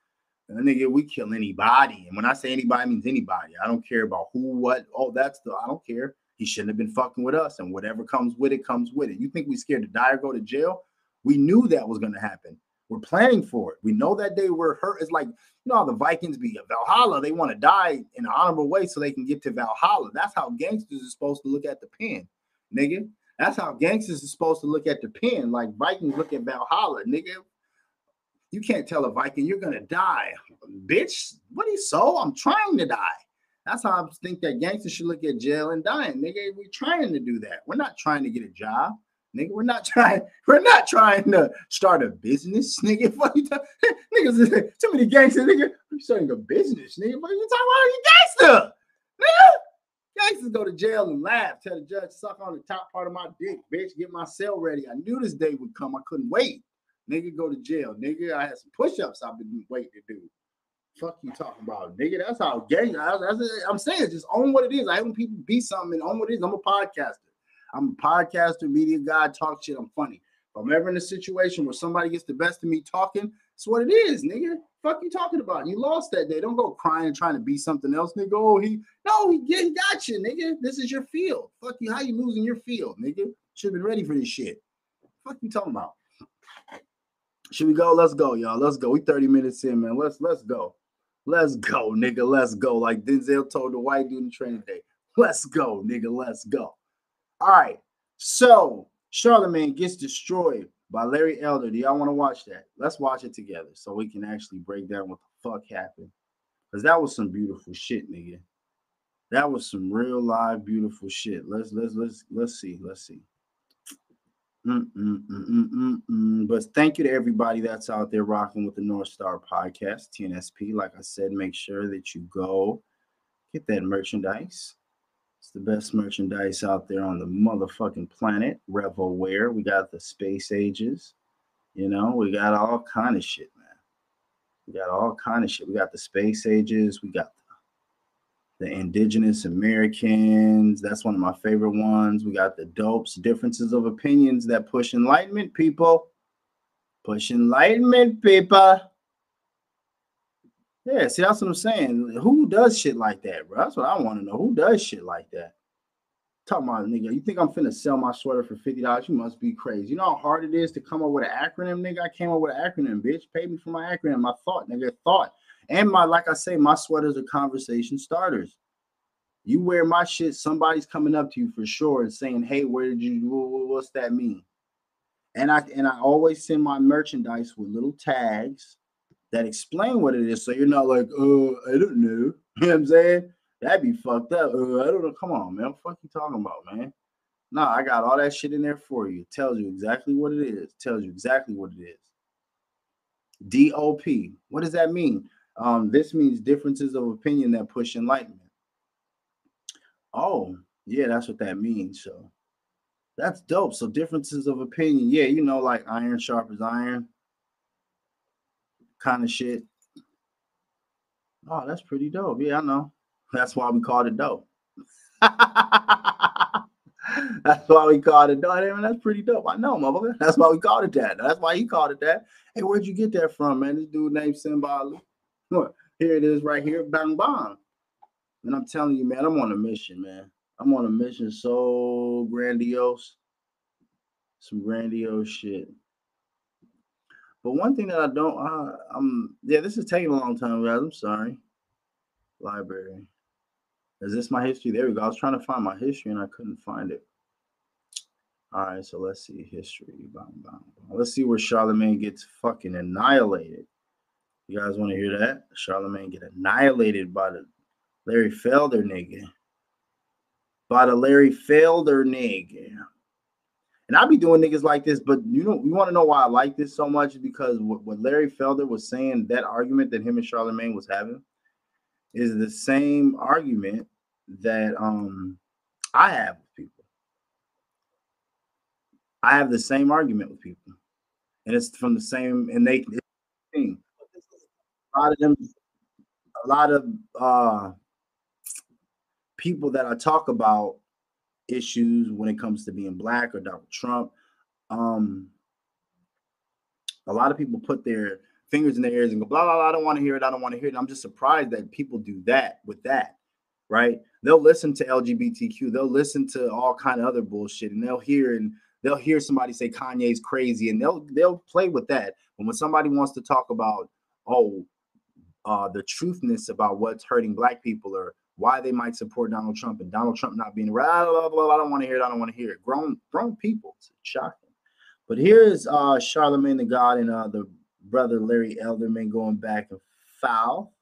And nigga, we kill anybody. And when I say anybody, means anybody. I don't care about who, what, oh, that's the I don't care. He shouldn't have been fucking with us. And whatever comes with it, comes with it. You think we scared to die or go to jail? We knew that was gonna happen. We're planning for it. We know that they were hurt. It's like, you know the Vikings be a Valhalla. They want to die in an honorable way so they can get to Valhalla. That's how gangsters are supposed to look at the pen, nigga. That's how gangsters are supposed to look at the pen. Like Vikings look at Valhalla, nigga. You can't tell a Viking you're gonna die, bitch. What are you so? I'm trying to die. That's how I think that gangsters should look at jail and dying, nigga. We're trying to do that. We're not trying to get a job. Nigga, we're not trying, we're not trying to start a business, nigga. What you talking? Niggas, too many gangsters, nigga. I'm starting a business, nigga. What you talking about? You gangster, nigga. Gangsters go to jail and laugh. Tell the judge, suck on the top part of my dick, bitch. Get my cell ready. I knew this day would come. I couldn't wait. Nigga, go to jail. Nigga, I had some push-ups I've been waiting to do. Fuck you talking about, nigga. That's how gang. That's. I'm saying, just own what it is. I hate when people be something and own what it is. I'm a podcaster. I'm a podcaster, media guy, talk shit. I'm funny. If I'm ever in a situation where somebody gets the best of me talking, it's what it is, nigga. Fuck you talking about? You lost that day. Don't go crying and trying to be something else, nigga. Oh, he no, he, he got you, nigga. This is your field. Fuck you. How you losing your field, nigga? Should have been ready for this shit. Fuck you talking about? Should we go? Let's go, y'all. Let's go. We 30 minutes in, man. Let's let's go. Let's go, nigga. Let's go. Like Denzel told the white dude in training day. Let's go, nigga. Let's go. All right. So Charlemagne gets destroyed by Larry Elder. Do y'all want to watch that? Let's watch it together so we can actually break down what the fuck happened. Because that was some beautiful shit, nigga. That was some real live beautiful shit. Let's let's let's let's see. Let's see. Mm, mm, mm, but thank you to everybody that's out there rocking with the North Star podcast, TNSP. Like I said, make sure that you go get that merchandise. It's the best merchandise out there on the motherfucking planet. RevoWear. We got the space ages. You know, we got all kind of shit, man. We got all kind of shit. We got the space ages. We got the, the indigenous Americans. That's one of my favorite ones. We got the dopes, differences of opinions that push enlightenment, people. Push enlightenment, people. Yeah, see, that's what I'm saying. Who does shit like that, bro? That's what I want to know. Who does shit like that? Talk about nigga. You think I'm finna sell my sweater for fifty dollars? You must be crazy. You know how hard it is to come up with an acronym, nigga. I came up with an acronym, bitch. Pay me for my acronym. My thought, nigga. Thought. And my, like I say, my sweaters are conversation starters. You wear my shit, somebody's coming up to you for sure and saying, "Hey, where did you? What's that mean?" And I and I always send my merchandise with little tags that explain what it is. So you're not like, oh, I don't know. You know what I'm saying? That'd be fucked up. Uh, I don't know. Come on, man. What fuck you talking about, man? No, I got all that shit in there for you. It tells you exactly what it is. It tells you exactly what it is. DOP. What does that mean? Um, this means differences of opinion that push enlightenment. Oh, yeah, that's what that means. So that's dope. So differences of opinion. Yeah, you know, like iron sharp as iron kind of shit. Oh, that's pretty dope. Yeah, I know. That's why we called it dope. that's why we called it dope. I that's pretty dope. I know, motherfucker. That's why we called it that. That's why he called it that. Hey, where'd you get that from, man? This dude named Simba. Here it is right here. Bang bang. And I'm telling you, man, I'm on a mission, man. I'm on a mission so grandiose. Some grandiose shit. But one thing that I don't, uh, I'm yeah, this is taking a long time, guys. I'm sorry. Library. Is this my history? There we go. I was trying to find my history and I couldn't find it. All right, so let's see history. Let's see where Charlemagne gets fucking annihilated. You guys want to hear that? Charlemagne get annihilated by the Larry Elder nigga. By the Larry Elder nigga. And I be doing niggas like this, but you know, you want to know why I like this so much? Because what, what Larry Elder was saying, that argument that him and Charlemagne was having, is the same argument that um I have with people. I have the same argument with people, and it's from the same, and they thing. A lot of them, a lot of uh people that I talk about issues when it comes to being black or Donald Trump. Um, a lot of people put their fingers in their ears and go, blah, blah, blah, I don't want to hear it. I don't want to hear it. I'm just surprised that people do that with that, right? They'll listen to LGBTQ, they'll listen to all kind of other bullshit, and they'll hear and they'll hear somebody say Kanye's crazy, and they'll they'll play with that. But when somebody wants to talk about, oh, uh, the truthness about what's hurting black people or why they might support Donald Trump and Donald Trump not being blah, blah, blah, I don't want to hear it. I don't want to hear it. Grown, grown people. It's shocking. But here's uh Charlemagne the God and uh the brother Larry Elderman going back and foul.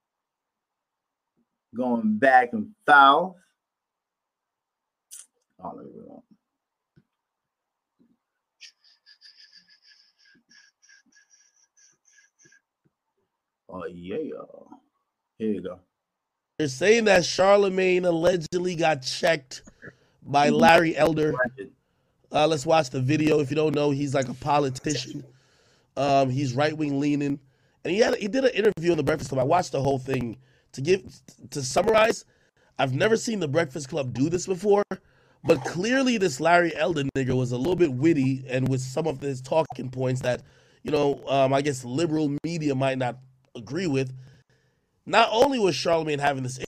Going back and foul. Oh, let me go. Oh yeah. Here you go. They're saying that Charlemagne allegedly got checked by Larry Elder. Uh, let's watch the video. If you don't know, he's like a politician. Um, he's right wing leaning, and he had he did an interview on the Breakfast Club. I watched the whole thing. To give to summarize, I've never seen the Breakfast Club do this before, but clearly this Larry Elder nigga was a little bit witty and with some of his talking points that, you know, um, I guess liberal media might not agree with. Not only was Charlemagne having this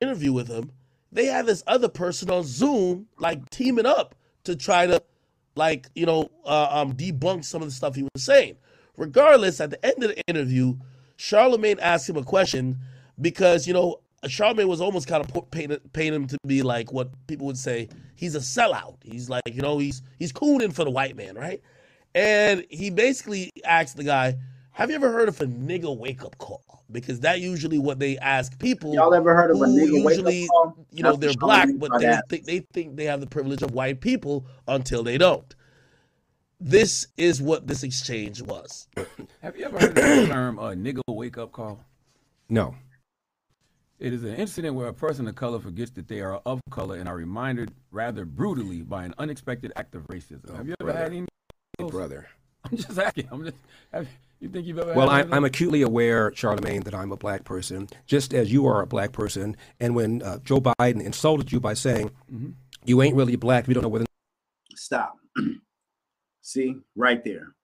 interview with him, they had this other person on Zoom, like teaming up to try to, like, you know, uh, um, debunk some of the stuff he was saying. Regardless, at the end of the interview, Charlemagne asked him a question because, you know, Charlemagne was almost kind of painting, painting him to be like what people would say he's a sellout. He's like, you know, he's he's cooning for the white man, right? And he basically asked the guy, have you ever heard of a nigga wake up call? Because that usually what they ask people. Y'all ever heard of a nigga usually, wake up call? You know, they're black, but they think they think they have the privilege of white people until they don't. This is what this exchange was. Have you ever heard of the term uh, nigga wake up call? No. It is an incident where a person of color forgets that they are of color and are reminded rather brutally by an unexpected act of racism. Oh, have you ever brother. had any? Hey, brother. I'm just asking. I'm just. Have, you think you've ever? Well, had I, I'm acutely aware, Charlemagne, that I'm a black person, just as you are a black person. And when uh, Joe Biden insulted you by saying, Mhm. you ain't really black, we don't know whether. Stop. See, right there.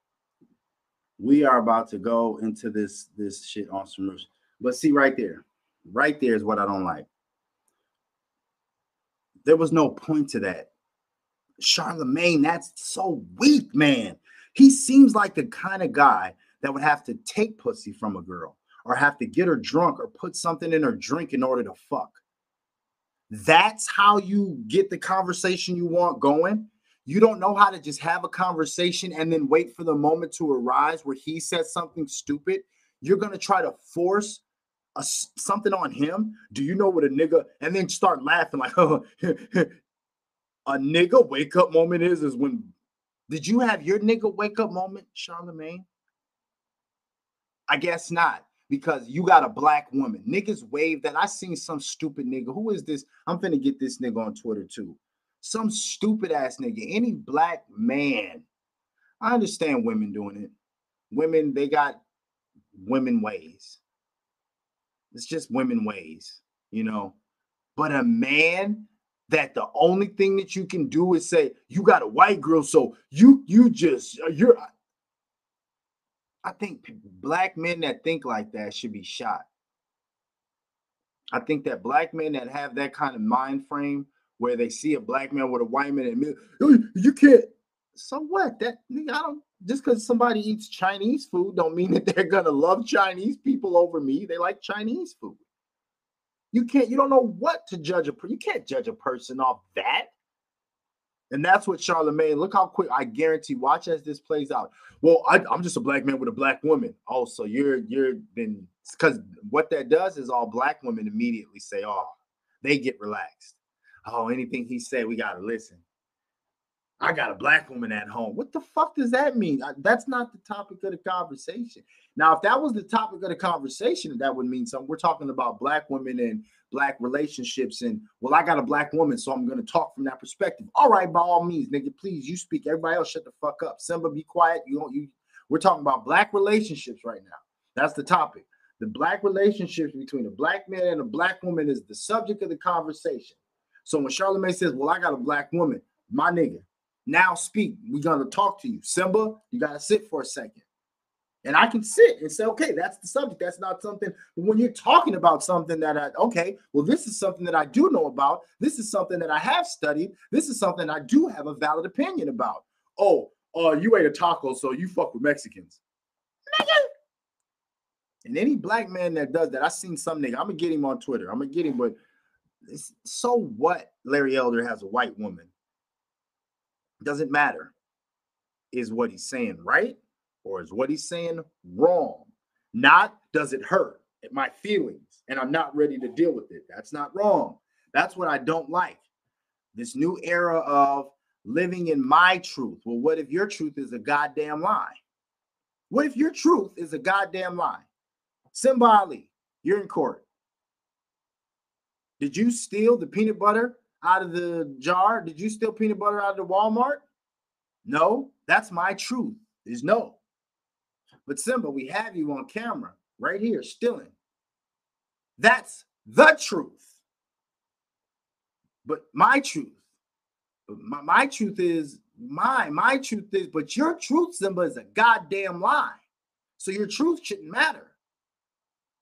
We are about to go into this this shit on some roofs. But see, right there, right there is what I don't like. There was no point to that. Charlemagne, that's so weak, man. He seems like the kind of guy that would have to take pussy from a girl or have to get her drunk or put something in her drink in order to fuck. That's how you get the conversation you want going. You don't know how to just have a conversation and then wait for the moment to arise where he says something stupid. You're going to try to force a something on him. Do you know what a nigga and then start laughing like oh, a nigga wake up moment is is when did you have your nigga wake up moment, Charlemagne? I guess not because you got a black woman. Niggas wave that. I seen some stupid nigga. Who is this? I'm finna get this nigga on Twitter too. Some stupid ass nigga. Any black man. I understand women doing it. Women, they got women ways. It's just women ways, you know. But a man that the only thing that you can do is say you got a white girl, so you you just uh, you're. I think black men that think like that should be shot. I think that black men that have that kind of mind frame where they see a black man with a white man and "Oh, you can't. So what? That I don't just because somebody eats Chinese food don't mean that they're gonna love Chinese people over me. They like Chinese food. You can't, you don't know what to judge a you can't judge a person off that. And that's what Charlemagne, look how quick I guarantee, watch as this plays out. Well, I, I'm just a black man with a black woman. Oh, so you're you're then because what that does is all black women immediately say, Oh, they get relaxed. Oh, anything he said, we gotta listen. I got a black woman at home. What the fuck does that mean? That's not the topic of the conversation. Now, if that was the topic of the conversation, that would mean something. We're talking about black women and black relationships, and well, I got a black woman, so I'm going to talk from that perspective. All right, by all means, nigga, please, you speak. Everybody else, shut the fuck up. Simba, be quiet. You don't. You. We're talking about black relationships right now. That's the topic. The black relationships between a black man and a black woman is the subject of the conversation. So when Charlemagne says, "Well, I got a black woman," my nigga, now speak. We're gonna talk to you, Simba. You gotta sit for a second, and I can sit and say, "Okay, that's the subject. That's not something." When you're talking about something that I, okay, well, this is something that I do know about. This is something that I have studied. This is something I do have a valid opinion about. Oh, uh, you ate a taco, so you fuck with Mexicans. And any black man that does that, I seen some nigga. I'm gonna get him on Twitter. I'm gonna get him, but it's, so what? Larry Elder has a white woman. Doesn't matter. Is what he's saying right, or is what he's saying wrong? Not does it hurt my feelings, and I'm not ready to deal with it. That's not wrong. That's what I don't like. This new era of living in my truth. Well, what if your truth is a goddamn lie? What if your truth is a goddamn lie? Simba Ali, you're in court. Did you steal the peanut butter out of the jar? Did you steal peanut butter out of the Walmart? No, that's my truth. Is no. But Simba, we have you on camera right here stealing. That's the truth. But my truth, my, my truth is my my truth is, but your truth, Simba, is a goddamn lie. So your truth shouldn't matter.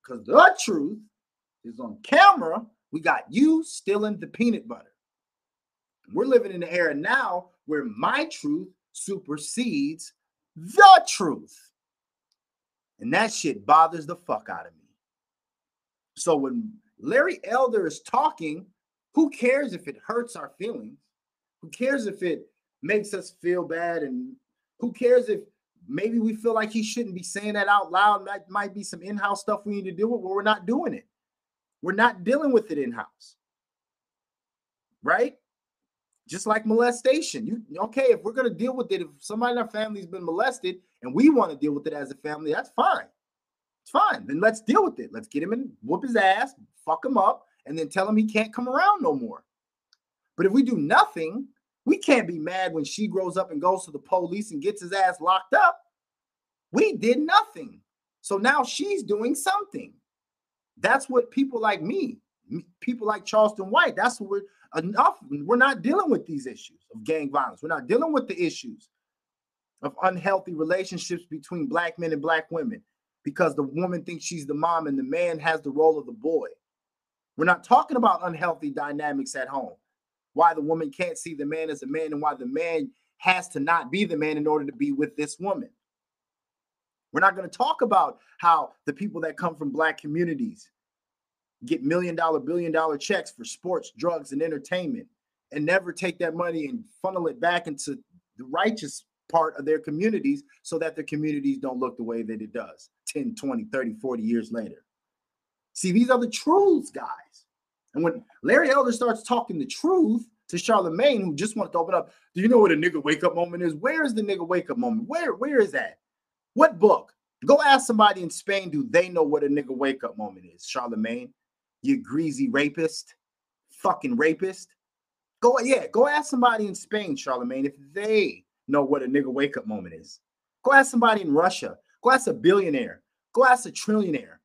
Because the truth is on camera. We got you stealing the peanut butter. We're living in an era now where my truth supersedes the truth. And that shit bothers the fuck out of me. So when Larry Elder is talking, who cares if it hurts our feelings? Who cares if it makes us feel bad? And who cares if maybe we feel like he shouldn't be saying that out loud? That might be some in house stuff we need to deal with, but we're not doing it. We're not dealing with it in house. Right? Just like molestation. You okay, if we're gonna deal with it, if somebody in our family's been molested and we want to deal with it as a family, that's fine. It's fine. Then let's deal with it. Let's get him and whoop his ass, fuck him up, and then tell him he can't come around no more. But if we do nothing, we can't be mad when she grows up and goes to the police and gets his ass locked up. We did nothing. So now she's doing something. That's what people like me, people like Charleston White, that's what enough. We're not dealing with these issues of gang violence. We're not dealing with the issues of unhealthy relationships between black men and black women because the woman thinks she's the mom and the man has the role of the boy. We're not talking about unhealthy dynamics at home. Why the woman can't see the man as a man and why the man has to not be the man in order to be with this woman. We're not going to talk about how the people that come from black communities get million dollar, billion dollar checks for sports, drugs, and entertainment and never take that money and funnel it back into the righteous part of their communities so that their communities don't look the way that it does 10, 20, 30, 40 years later. See, these are the truths, guys. And when Larry Elder starts talking the truth to Charlemagne, who just wants to open up, do you know what a nigga wake up moment is? Where is the nigga wake up moment? Where, where is that? What book? Go ask somebody in Spain, do they know what a nigga wake up moment is? Charlemagne, you greasy rapist, fucking rapist. Go, yeah, go ask somebody in Spain, Charlemagne, if they know what a nigga wake up moment is. Go ask somebody in Russia. Go ask a billionaire. Go ask a trillionaire.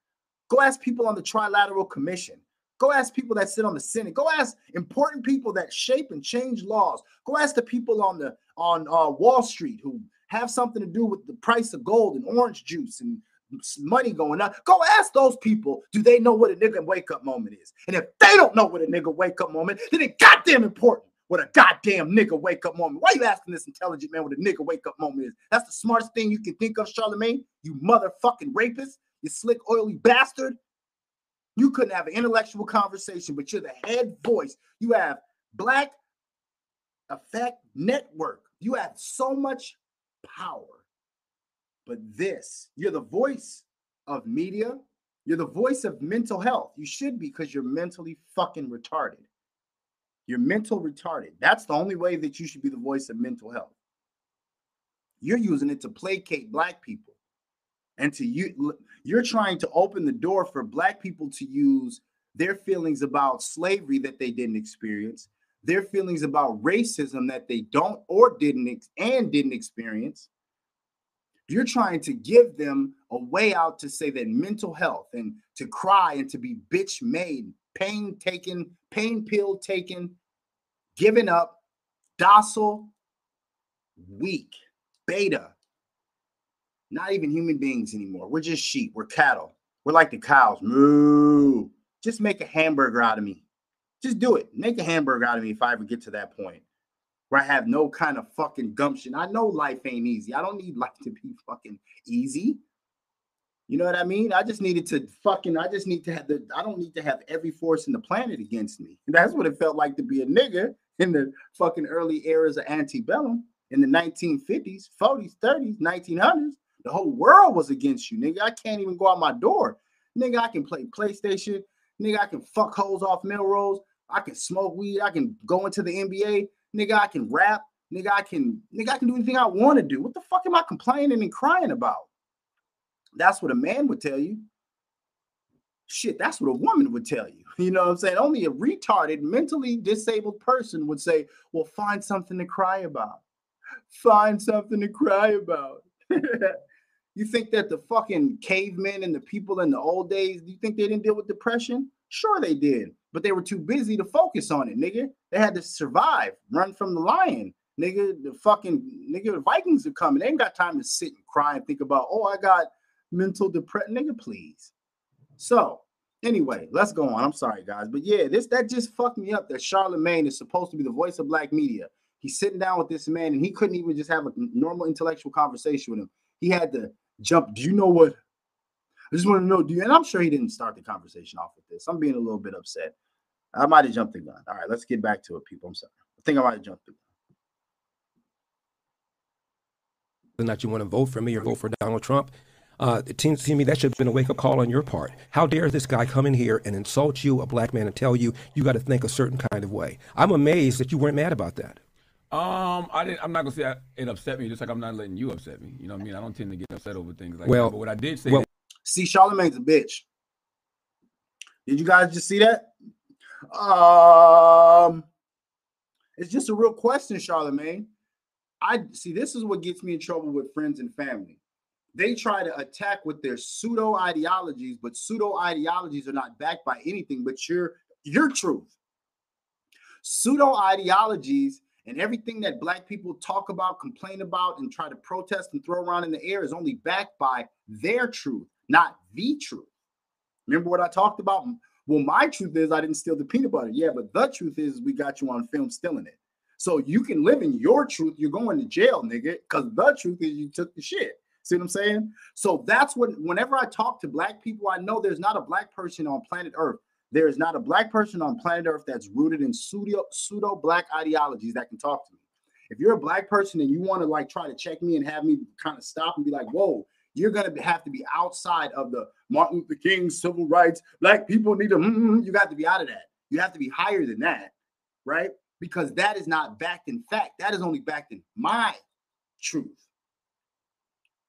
Go ask people on the Trilateral Commission. Go ask people that sit on the Senate. Go ask important people that shape and change laws. Go ask the people on the on uh, Wall Street who have something to do with the price of gold and orange juice and money going up. Go ask those people, do they know what a nigga wake up moment is? And if they don't know what a nigga wake up moment, then it's goddamn important what a goddamn nigga wake up moment. Why you asking this intelligent man what a nigga wake up moment is? That's the smartest thing you can think of, Charlemagne. You motherfucking rapist, you slick, oily bastard. You couldn't have an intellectual conversation, but you're the head voice. You have Black Effect Network. You have so much power. But this, you're the voice of media. You're the voice of mental health. You should be because you're mentally fucking retarded. You're mental retarded. That's the only way that you should be the voice of mental health. You're using it to placate black people. And to you you're trying to open the door for black people to use their feelings about slavery that they didn't experience, their feelings about racism that they don't or didn't ex- and didn't experience. You're trying to give them a way out to say that mental health and to cry and to be bitch made, pain taken, pain pill taken, given up, docile, weak, beta, not even human beings anymore. We're just sheep. We're cattle. We're like the cows. Moo. Just make a hamburger out of me. Just do it. Make a hamburger out of me if I ever get to that point where I have no kind of fucking gumption. I know life ain't easy. I don't need life to be fucking easy. You know what I mean? I just needed to fucking, I just need to have the, I don't need to have every force in the planet against me. And That's what it felt like to be a nigga in the fucking early eras of antebellum in the 1950s, 40s, 30s, 1900s. The whole world was against you, nigga. I can't even go out my door. Nigga, I can play PlayStation. Nigga, I can fuck holes off Melrose. I can smoke weed. I can go into the NBA. Nigga, I can rap. Nigga, I can nigga, I can do anything I want to do. What the fuck am I complaining and crying about? That's what a man would tell you. Shit, that's what a woman would tell you. You know what I'm saying? Only a retarded, mentally disabled person would say, Well, find something to cry about. Find something to cry about. You think that the fucking cavemen and the people in the old days, do you think they didn't deal with depression? Sure, they did, but they were too busy to focus on it, nigga. They had to survive, run from the lion, nigga. The fucking nigga, the Vikings are coming. They ain't got time to sit and cry and think about, oh, I got mental depression, nigga. Please. So, anyway, let's go on. I'm sorry, guys, but yeah, this that just fucked me up. That Charlemagne is supposed to be the voice of black media. He's sitting down with this man, and he couldn't even just have a normal intellectual conversation with him. He had to jump. Do you know what? I just want to know. Do you? And I'm sure he didn't start the conversation off with this. I'm being a little bit upset. I might have jumped the gun. All right, let's get back to it, people. I'm sorry. I think I might have jumped the gun. That you want to vote for me or vote for Donald Trump. Uh, it seems to me that should have been a wake up call on your part. How dare this guy come in here and insult you, a black man, and tell you you got to think a certain kind of way? I'm amazed that you weren't mad about that. Um, I didn't. I'm not gonna say I, it upset me, just like I'm not letting you upset me. You know what I mean? I don't tend to get upset over things like Well- that. But what I did say, well- See, Charlemagne's a bitch. Did you guys just see that? Um, it's just a real question, Charlemagne. I see. This is what gets me in trouble with friends and family. They try to attack with their pseudo ideologies, but pseudo ideologies are not backed by anything but your your truth. Pseudo ideologies and everything that black people talk about, complain about, and try to protest and throw around in the air is only backed by their truth, not the truth. Remember what I talked about? Well, my truth is I didn't steal the peanut butter. Yeah, but the truth is we got you on film stealing it. So you can live in your truth. You're going to jail, nigga, because the truth is you took the shit. See what I'm saying? So that's what whenever I talk to black people, I know there's not a black person on planet Earth. There is not a black person on planet Earth that's rooted in pseudo pseudo black ideologies that can talk to me. If you're a black person and you want to like try to check me and have me kind of stop and be like, whoa, you're gonna have to be outside of the Martin Luther King civil rights. Black people need to. mm, you got to be out of that. You have to be higher than that, right? Because that is not backed in fact. That is only backed in my truth,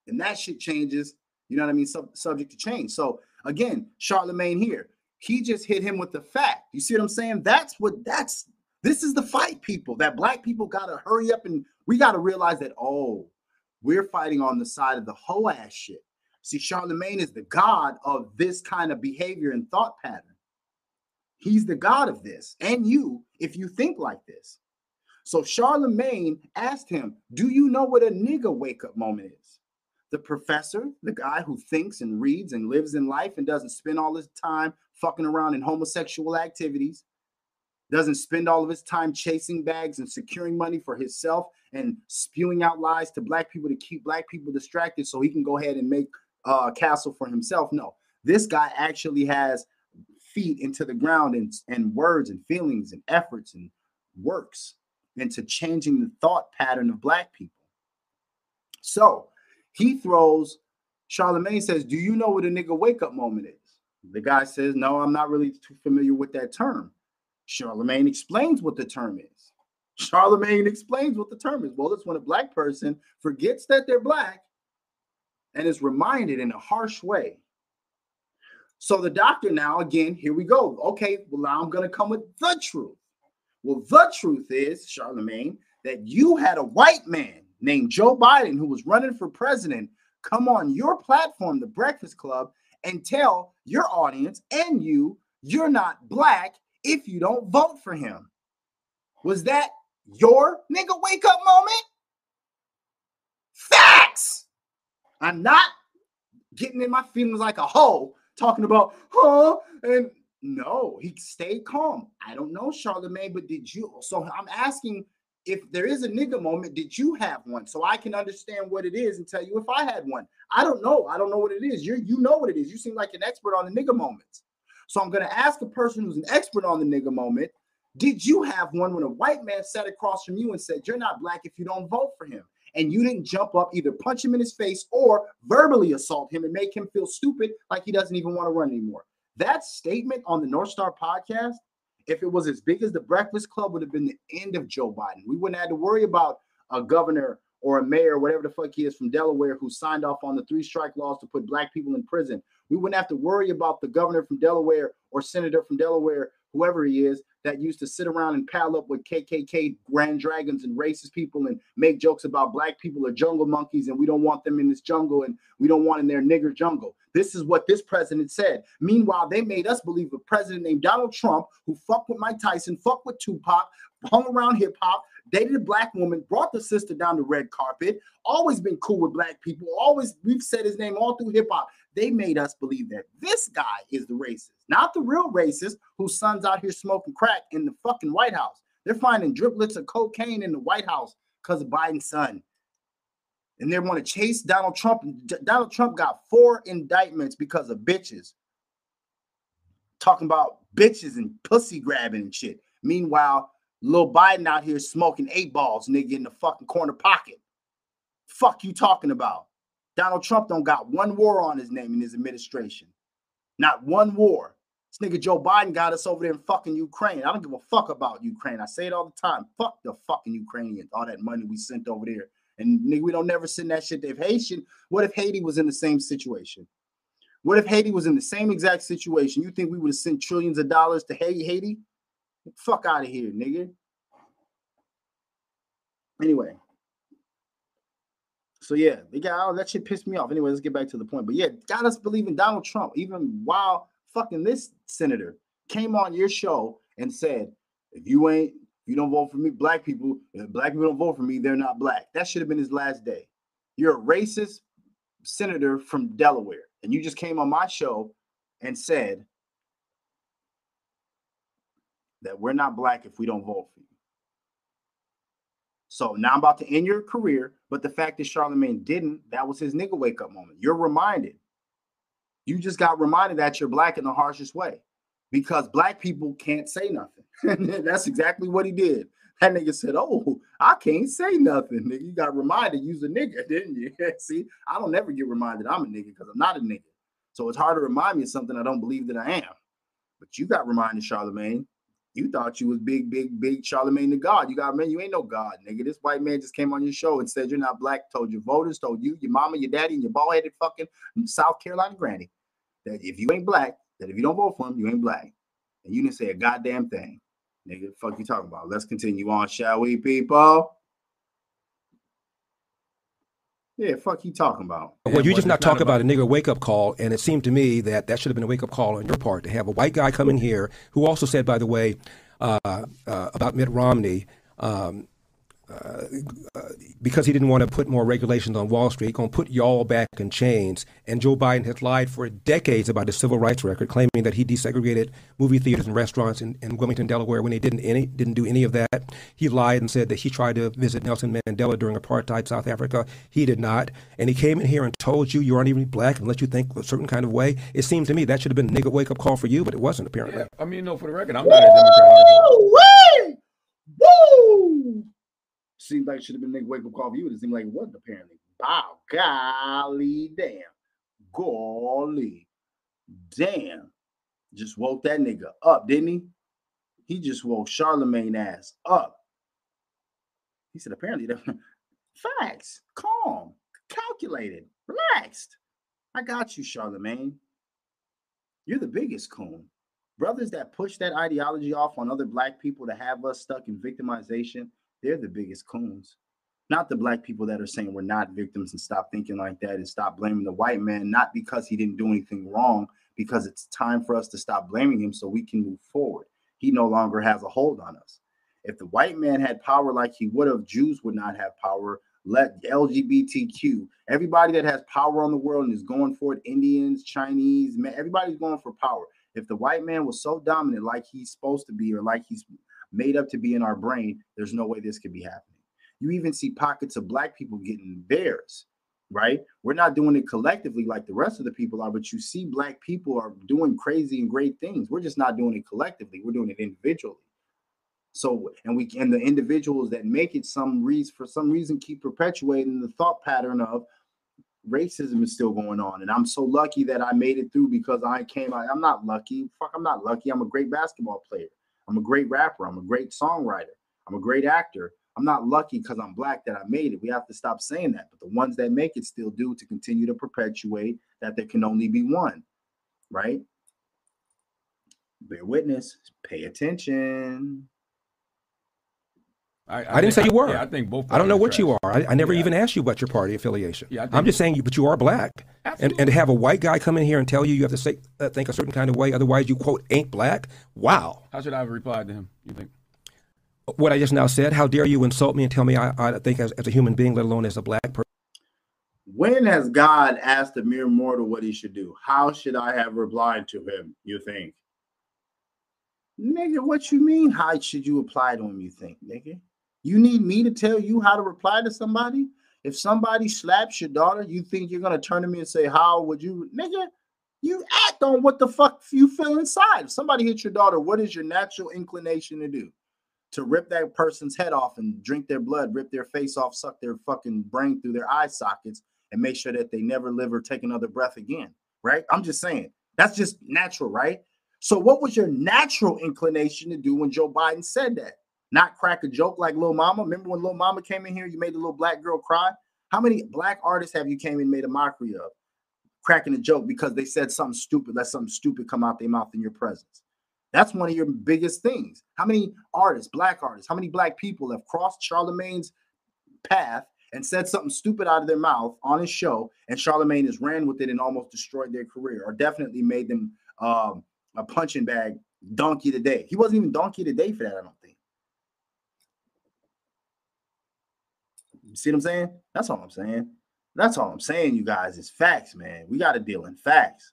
and that shit changes. You know what I mean? Sub- subject to change. So again, Charlemagne here, he just hit him with the fact. You see what I'm saying? That's what. That's this is the fight, people. That black people gotta hurry up and we gotta realize that. Oh, we're fighting on the side of the whole ass shit. See, Charlemagne is the god of this kind of behavior and thought pattern. He's the god of this, and you, if you think like this. So Charlemagne asked him, Do you know what a nigga wake up moment is? The professor, the guy who thinks and reads and lives in life and doesn't spend all his time fucking around in homosexual activities, doesn't spend all of his time chasing bags and securing money for himself and spewing out lies to black people to keep black people distracted so he can go ahead and make a castle for himself. No, this guy actually has feet into the ground and, and words and feelings and efforts and works into changing the thought pattern of black people. So he throws, Charlemagne says, Do you know what a nigga wake up moment is? The guy says, No, I'm not really too familiar with that term. Charlemagne explains what the term is. Charlemagne explains what the term is. Well, it's when a black person forgets that they're black and is reminded in a harsh way. So the doctor now, again, here we go. Okay, well, now I'm going to come with the truth. Well, the truth is, Charlemagne, that you had a white man named Joe Biden who was running for president come on your platform, The Breakfast Club, and tell your audience and you you're not black if you don't vote for him. Was that your nigga wake up moment? Facts. I'm not getting in my feelings like a hoe talking about, huh? And no, he stayed calm. I don't know, Charlemagne, but did you? So I'm asking if there is a nigga moment, did you have one? So I can understand what it is and tell you if I had one. I don't know. I don't know what it is. You you know what it is. You seem like an expert on the nigga moments. So I'm gonna ask a person who's an expert on the nigga moment. Did you have one when a white man sat across from you and said, You're not black if you don't vote for him? And you didn't jump up, either punch him in his face or verbally assault him and make him feel stupid like he doesn't even want to run anymore. That statement on the North Star podcast if it was as big as the Breakfast Club, would have been the end of Joe Biden. We wouldn't have to worry about a governor or a mayor, whatever the fuck he is from Delaware, who signed off on the three strike laws to put black people in prison. We wouldn't have to worry about the governor from Delaware or senator from Delaware, whoever he is, that used to sit around and pal up with KKK grand dragons and racist people and make jokes about black people are jungle monkeys and we don't want them in this jungle and we don't want in their nigger jungle. This is what this president said. Meanwhile, they made us believe a president named Donald Trump who fucked with Mike Tyson, fucked with Tupac, hung around hip hop, dated a black woman, brought the sister down the red carpet, always been cool with black people, always, we've said his name all through hip hop. They made us believe that this guy is the racist, not the real racist whose son's out here smoking crack in the fucking White House. They're finding driplets of cocaine in the White House because of Biden's son. And they want to chase Donald Trump. Donald Trump got four indictments because of bitches. Talking about bitches and pussy grabbing and shit. Meanwhile, Lil Biden out here smoking eight balls, nigga, in the fucking corner pocket. Fuck you talking about? Donald Trump don't got one war on his name in his administration. Not one war. This nigga Joe Biden got us over there in fucking Ukraine. I don't give a fuck about Ukraine. I say it all the time. Fuck the fucking Ukrainians. All that money we sent over there. And nigga, we don't never send that shit. If Haitian, what if Haiti was in the same situation? What if Haiti was in the same exact situation? You think we would have sent trillions of dollars to Haiti? Fuck out of here, nigga. Anyway. So yeah, got oh, that shit pissed me off. Anyway, let's get back to the point. But yeah, got us believing Donald Trump, even while fucking this senator came on your show and said, if you ain't, you don't vote for me, black people, if black people don't vote for me, they're not black. That should have been his last day. You're a racist senator from Delaware, and you just came on my show and said that we're not black if we don't vote for you. So now I'm about to end your career, but the fact that Charlemagne didn't, that was his nigga wake up moment. You're reminded. You just got reminded that you're black in the harshest way because black people can't say nothing. That's exactly what he did. That nigga said, Oh, I can't say nothing. Nigga, you got reminded you's a nigga, didn't you? See, I don't ever get reminded I'm a nigga because I'm not a nigga. So it's hard to remind me of something I don't believe that I am. But you got reminded, Charlemagne. You thought you was big, big, big Charlemagne the God. You got man, you ain't no God, nigga. This white man just came on your show and said you're not black, told your voters, told you, your mama, your daddy, and your bald-headed fucking South Carolina granny that if you ain't black, that if you don't vote for him, you ain't black. And you didn't say a goddamn thing. Nigga, fuck you talking about? Let's continue on, shall we, people? Yeah, fuck you talking about? Well, you boy, just not it's not talk about a nigger wake up call, and it seemed to me that that should have been a wake up call on your part to have a white guy come in here who also said, by the way, uh, uh, about Mitt Romney. Um, uh, because he didn't want to put more regulations on Wall Street, going to put y'all back in chains. And Joe Biden has lied for decades about his civil rights record, claiming that he desegregated movie theaters and restaurants in, in Wilmington, Delaware, when he didn't any didn't do any of that. He lied and said that he tried to visit Nelson Mandela during apartheid South Africa. He did not. And he came in here and told you you aren't even black and let you think a certain kind of way. It seems to me that should have been a nigga wake up call for you, but it wasn't apparently. Yeah, I mean, no, for the record, I'm not a Democrat. Woo! Seems like it should have been a wake up call for you. It seemed like it wasn't apparently. Wow, golly damn. Golly damn. Just woke that nigga up, didn't he? He just woke Charlemagne ass up. He said, apparently, the facts, calm, calculated, relaxed. I got you, Charlemagne. You're the biggest coon. Brothers that push that ideology off on other black people to have us stuck in victimization, they're the biggest coons. Not the black people that are saying we're not victims and stop thinking like that and stop blaming the white man, not because he didn't do anything wrong, because it's time for us to stop blaming him so we can move forward. He no longer has a hold on us. If the white man had power like he would have, Jews would not have power. Let LGBTQ, everybody that has power on the world and is going for it, Indians, Chinese, man, everybody's going for power. If the white man was so dominant like he's supposed to be or like he's made up to be in our brain, there's no way this could be happening. You even see pockets of black people getting theirs, right? We're not doing it collectively like the rest of the people are, but you see black people are doing crazy and great things. We're just not doing it collectively. We're doing it individually. So, and we and the individuals that make it some reason for some reason keep perpetuating the thought pattern of racism is still going on. And I'm so lucky that I made it through because I came. I, I'm not lucky. Fuck, I'm not lucky. I'm a great basketball player. I'm a great rapper. I'm a great songwriter. I'm a great actor. I'm not lucky because I'm black that I made it. We have to stop saying that. But the ones that make it still do to continue to perpetuate that there can only be one, right? Bear witness, pay attention. I, I didn't say you were. Yeah, I think both. I don't know what parties you are. are. I, I never Yeah. even asked you about your party affiliation. Yeah, I I'm just saying you, but you are black. And, and to have a white guy come in here and tell you you have to say, uh, think a certain kind of way, otherwise you quote ain't black. Wow. How should I have replied to him? You think? What I just now said. How dare you insult me and tell me I, I think as, as a human being, let alone as a black person. When has God asked a mere mortal what he should do? How should I have replied to him? You think? Nigga, what you mean? How should you apply to him? You think, nigga? You need me to tell you how to reply to somebody? If somebody slaps your daughter, you think you're gonna turn to me and say, How would you, nigga? You act on what the fuck you feel inside. If somebody hits your daughter, what is your natural inclination to do? To rip that person's head off and drink their blood, rip their face off, suck their fucking brain through their eye sockets, and make sure that they never live or take another breath again. Right? I'm just saying. That's just natural, right? So, what was your natural inclination to do when Joe Biden said that? Not crack a joke like Lil Mama. Remember when Lil Mama came in here, you made the little black girl cry? How many black artists have you came and made a mockery of? Cracking a joke because they said something stupid, let something stupid come out their mouth in your presence. That's one of your biggest things. How many artists, black artists, how many black people have crossed Charlemagne's path and said something stupid out of their mouth on his show, and Charlemagne has ran with it and almost destroyed their career, or definitely made them um, a punching bag donkey today. He wasn't even donkey today for that, I don't think. See what I'm saying? That's all I'm saying. That's all I'm saying, you guys. It's facts, man. We got to deal in facts.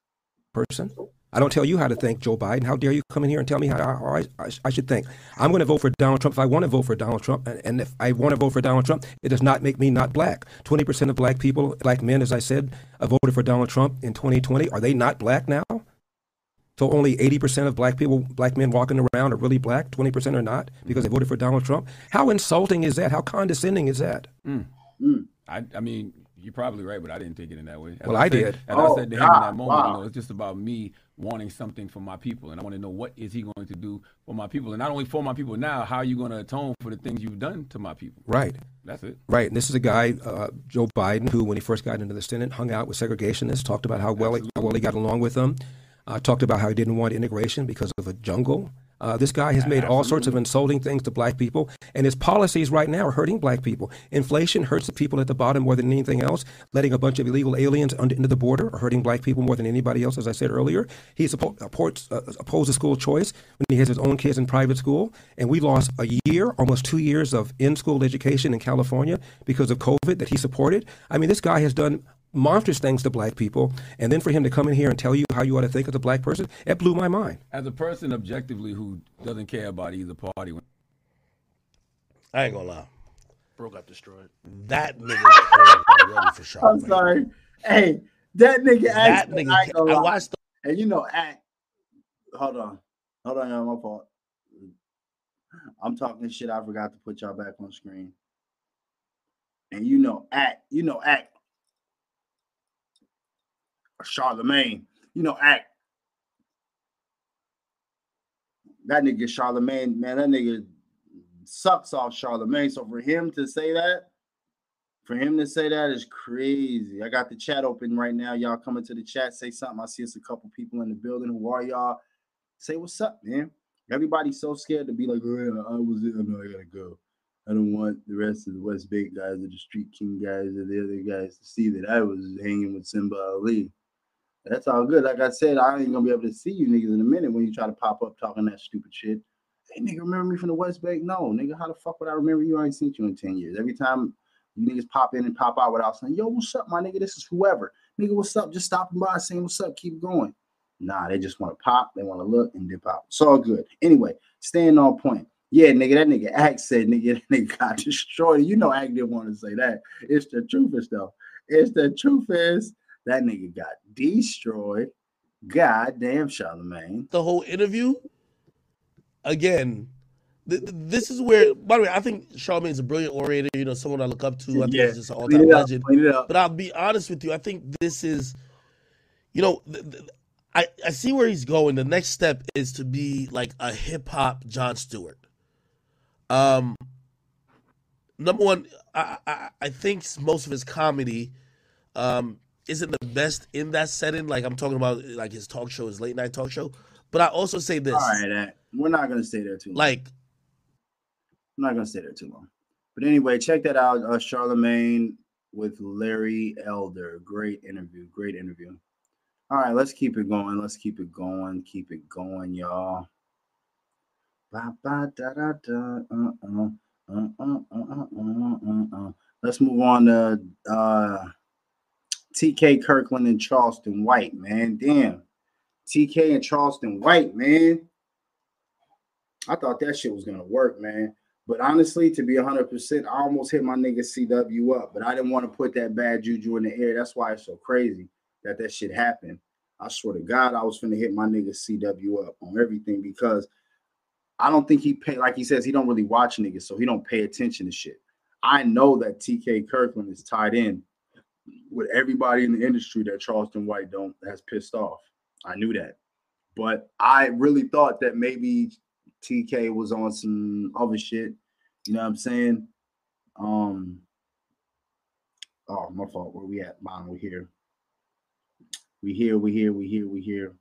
person. I don't tell you how to think, Joe Biden. How dare you come in here and tell me how, I, I, I should think? I'm going to vote for Donald Trump if I want to vote for Donald Trump. And, and if I want to vote for Donald Trump, it does not make me not black. 20% of black people, black men, as I said, voted for Donald Trump in 2020. Are they not black now? So only 80% of black people, black men walking around are really black, 20% are not because they mm-hmm. voted for Donald Trump. How insulting is that? How condescending is that? Mm. Mm. I, I mean, you're probably right, but I didn't take it in that way. As Well, I said- did. As Oh, I said to him in that moment, wow. you know, it's just about me wanting something for my people, and I want to know what is he going to do for my people, and not only for my people now, how are you going to atone for the things you've done to my people? Right. That's it. Right. And this is a guy, uh, Joe Biden, who, when he first got into the Senate, hung out with segregationists, talked about how well, he, how well he got along with them, uh, talked about how he didn't want integration because of a jungle. Uh, this guy has made all sorts of insulting things to black people, and his policies right now are hurting black people. Inflation hurts the people at the bottom more than anything else. Letting a bunch of illegal aliens under, into the border are hurting black people more than anybody else, as I said earlier. He suppo- supports, uh, opposes school choice when he has his own kids in private school, and we lost a year, almost two years of in-school education in California because of COVID that he supported. I mean, this guy has done monstrous things to black people, and then for him to come in here and tell you how you ought to think as a black person, it blew my mind. As a person objectively who doesn't care about either party, when I ain't gonna lie. Bro got destroyed. That nigga crazy ready for I'm Charlemagne. sorry. Hey, that nigga That asked me, nigga. I, ain't gonna I watched. The, And you know, act. Hold on. Hold on, y'all. My fault. I'm talking shit. I forgot to put y'all back on screen. And you know, act. You know, act. Charlemagne. You know, act. that nigga Charlemagne, man, that nigga sucks off Charlemagne. So for him to say that, for him to say that is crazy. I got the chat open right now. Y'all coming to the chat, say something. I see it's a couple people in the building. Who are y'all? Say what's up, man. Everybody's so scared to be like, oh, I was I know I gotta go. I don't want the rest of the West Bay guys or the Street King guys or the other guys to see that I was hanging with Simba Ali. That's all good. Like I said, I ain't gonna be able to see you niggas in a minute when you try to pop up talking that stupid shit. Hey nigga, remember me from the West Bank? No, nigga, how the fuck would I remember you? I ain't seen you in 10 years. Every time you niggas pop in and pop out without saying, yo, what's up, my nigga? This is whoever. Nigga, what's up? Just stopping by saying what's up, keep going. Nah, they just want to pop, they want to look and dip out. It's all good. Anyway, staying on point. Yeah, nigga, that nigga Act said nigga, that nigga got destroyed. You know Act didn't want to say that. It's the truth is though. It's the truth is that nigga got destroyed. God damn Charlemagne. The whole interview, again, th- th- this is where. By the way, I think Charlemagne's a brilliant orator. You know, someone I look up to. I think he's just an all-time legend. clean it up. But I'll be honest with you. I think this is, you know, th- th- I I see where he's going. The next step is to be like a hip hop Jon Stewart. Um, number one, I, I I think most of his comedy, um, isn't the best in that setting. Like I'm talking about, like his talk show, his late night talk show. But I also say this. All right, we're not gonna stay there too. Long. Like, I'm not gonna stay there too long. But anyway, check that out. Uh, Charlemagne with Larry Elder. Great interview. Great interview. All right, let's keep it going. Let's keep it going. Keep it going, y'all. Ba, ba, da, da, da. Uh, uh, uh, uh, uh, uh, uh, uh. uh. Let's move on to uh TK Kirkland and Charleston White, man. Damn. TK and Charleston White, man. I thought that shit was gonna work, man. But honestly, to be 100%, I almost hit my nigga CW up, but I didn't want to put that bad juju in the air. That's why it's so crazy that that shit happened. I swear to God, I was finna hit my nigga CW up on everything because I don't think he pay like he says he don't really watch niggas, so he don't pay attention to shit. I know that TK Kirkland is tied in with everybody in the industry that Charleston White don't has pissed off. I knew that, but I really thought that maybe TK was on some other shit. You know what I'm saying? Um. Oh, my fault. Where we at? Bottom. We here. We here. We here. We here. We here.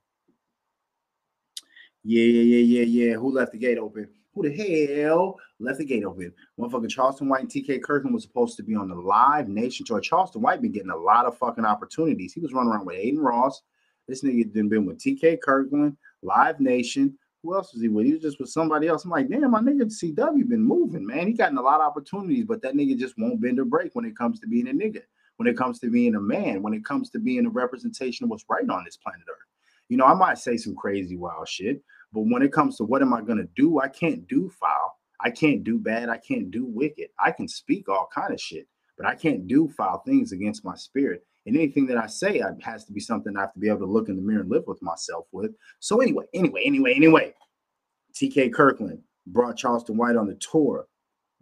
Yeah, yeah, yeah, yeah, yeah. Who left the gate open? Who the hell left the gate open? Motherfucking Charleston White and TK Kirkland was supposed to be on the live nation tour. Charleston White been getting a lot of fucking opportunities. He was running around with Adin Ross. This nigga done been with TK Kirkland, Live Nation. Who else was he with? He was just with somebody else. I'm like, damn, my nigga CW been moving, man. He gotten a lot of opportunities, but that nigga just won't bend or break when it comes to being a nigga, when it comes to being a man, when it comes to being a representation of what's right on this planet Earth. You know, I might say some crazy wild shit, but when it comes to what am I gonna do, I can't do foul. I can't do bad. I can't do wicked. I can speak all kind of shit, but I can't do foul things against my spirit. And anything that I say I, has to be something I have to be able to look in the mirror and live with myself with. So anyway, anyway, anyway, anyway, TK Kirkland brought Charleston White on the tour.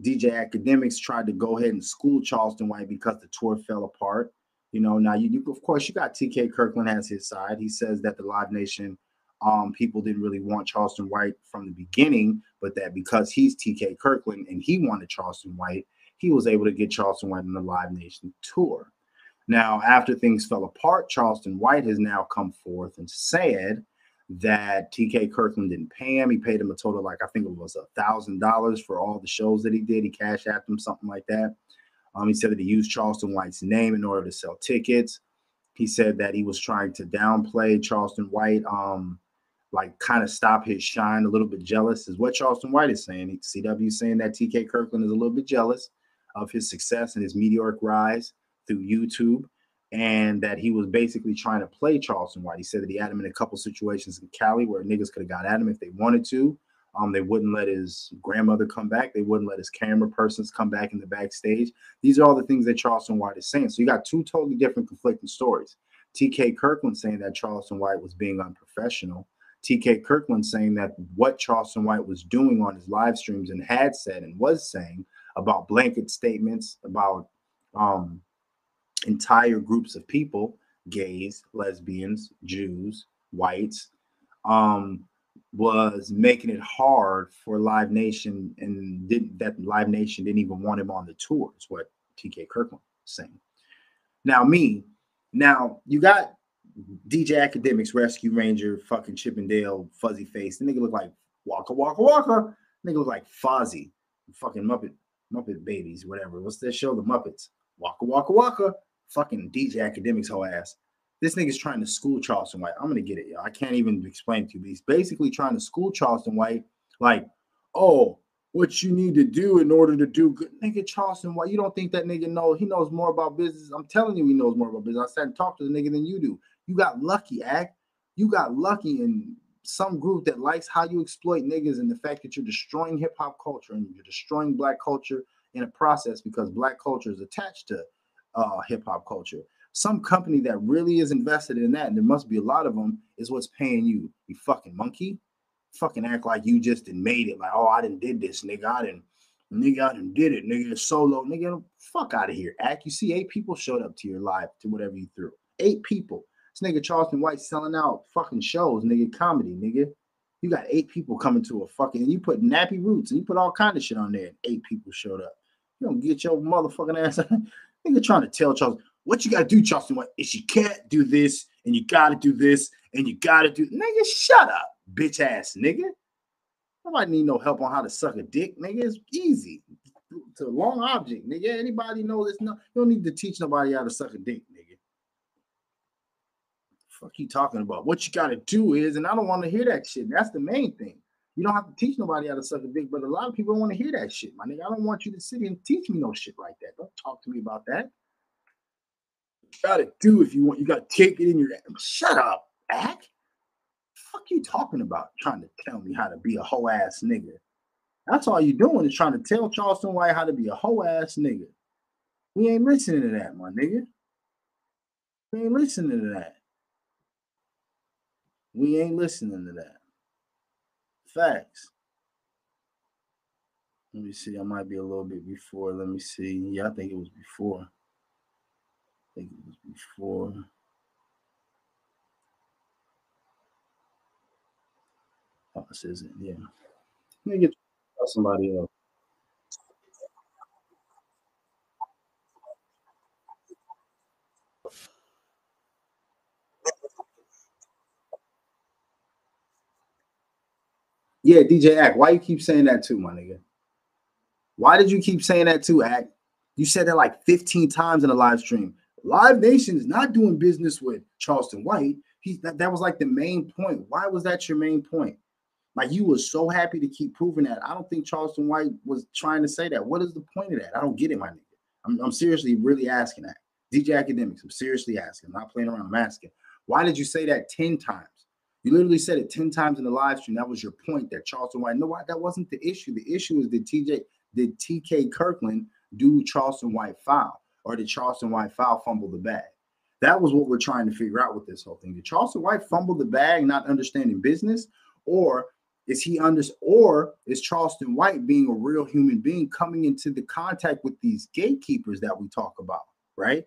DJ Akademiks tried to go ahead and school Charleston White because the tour fell apart. You know, now you, you of course you got TK Kirkland has his side. He says that the Live Nation um people didn't really want Charleston White from the beginning, but that because he's TK Kirkland and he wanted Charleston White, he was able to get Charleston White on the Live Nation tour. Now, after things fell apart, Charleston White has now come forth and said that TK Kirkland didn't pay him. He paid him a total like I think it was a thousand dollars for all the shows that he did. He cashed apped him something like that. Um, he said that he used Charleston White's name in order to sell tickets. He said that he was trying to downplay Charleston White, um, like kind of stop his shine, a little bit jealous, is what Charleston White is saying. CW saying that TK Kirkland is a little bit jealous of his success and his meteoric rise through YouTube, and that he was basically trying to play Charleston White. He said that he had him in a couple situations in Cali where niggas could have got at him if they wanted to. Um, they wouldn't let his grandmother come back. They wouldn't let his camera persons come back in the backstage. These are all the things that Charleston White is saying. So you got two totally different conflicting stories. TK Kirkland saying that Charleston White was being unprofessional. TK Kirkland saying that what Charleston White was doing on his live streams and had said and was saying about blanket statements about um, entire groups of people gays, lesbians, Jews, whites um, was making it hard for Live Nation and didn't that Live Nation didn't even want him on the tour, is what TK Kirkland saying. Now, me, now you got DJ Akademiks, Rescue Ranger, fucking Chip 'n Dale, fuzzy face. The nigga look like Waka Waka Waka. Nigga look like Fozzie, fucking Muppet, Muppet Babies, whatever. What's that show? The Muppets. Waka Waka Waka. Fucking DJ Akademiks whole ass. This nigga's trying to school Charleston White. I'm gonna get it, y'all. I can't even explain it to you, but he's basically trying to school Charleston White, like, oh, what you need to do in order to do good. Nigga, Charleston White, you don't think that nigga know he knows more about business? I'm telling you, he knows more about business. I sat and talked to the nigga than you do. You got lucky, act. You got lucky in some group that likes how you exploit niggas and the fact that you're destroying hip hop culture and you're destroying black culture in a process because black culture is attached to uh, hip hop culture. Some company that really is invested in that, and there must be a lot of them, is what's paying you. You fucking monkey. Fucking act like you just did made it. Like, oh, I didn't did this, nigga. I didn't, nigga, I didn't did it. Nigga, solo. Nigga, fuck out of here. Act. You see, eight people showed up to your live to whatever you threw. Eight people. This nigga Charleston White selling out fucking shows, nigga, comedy, nigga. You got eight people coming to a fucking, and you put nappy roots and you put all kind of shit on there. And eight people showed up. You don't get your motherfucking ass. nigga trying to tell Charles what you gotta do, Charleston White, is you can't do this, and you gotta do this, and you gotta do. Nigga, shut up, bitch ass nigga. Nobody need no help on how to suck a dick, nigga. It's easy. It's a long object, nigga. Anybody know this? No, you don't need to teach nobody how to suck a dick, nigga fuck you talking about? What you got to do is, and I don't want to hear that shit. That's the main thing. You don't have to teach nobody how to suck a dick, but a lot of people don't want to hear that shit, my nigga. I don't want you to sit and teach me no shit like that. Don't talk to me about that. You gotta do if you want. You gotta take it in your. Shut up, act. Fuck you talking about? Trying to tell me how to be a hoe ass nigga. That's all you're doing is trying to tell Charleston White how to be a hoe ass nigga. We ain't listening to that, my nigga. We ain't listening to that. We ain't listening to that. Facts. Let me see. I might be a little bit before. Let me see. Yeah, I think it was before. I think it was before. Oh, this isn't. Yeah. Let me get somebody else. Yeah, DJ Act. Why you keep saying that too, my nigga? Why did you keep saying that too, Act? You said that like 15 times in a live stream. Live Nation is not doing business with Charleston White. He's that, that was like the main point. Why was that your main point? Like you were so happy to keep proving that. I don't think Charleston White was trying to say that. What is the point of that? I don't get it, my nigga. I'm, I'm seriously really asking that. DJ Akademiks, I'm seriously asking. I'm not playing around. I'm asking. Why did you say that 10 times? You literally said it 10 times in the live stream. That was your point that Charleston White. No, that wasn't the issue. The issue is did TJ, did TK Kirkland do Charleston White foul? Or did Charleston White foul fumble the bag? That was what we're trying to figure out with this whole thing. Did Charleston White fumble the bag, not understanding business? Or is he under or is Charleston White being a real human being coming into the contact with these gatekeepers that we talk about, right?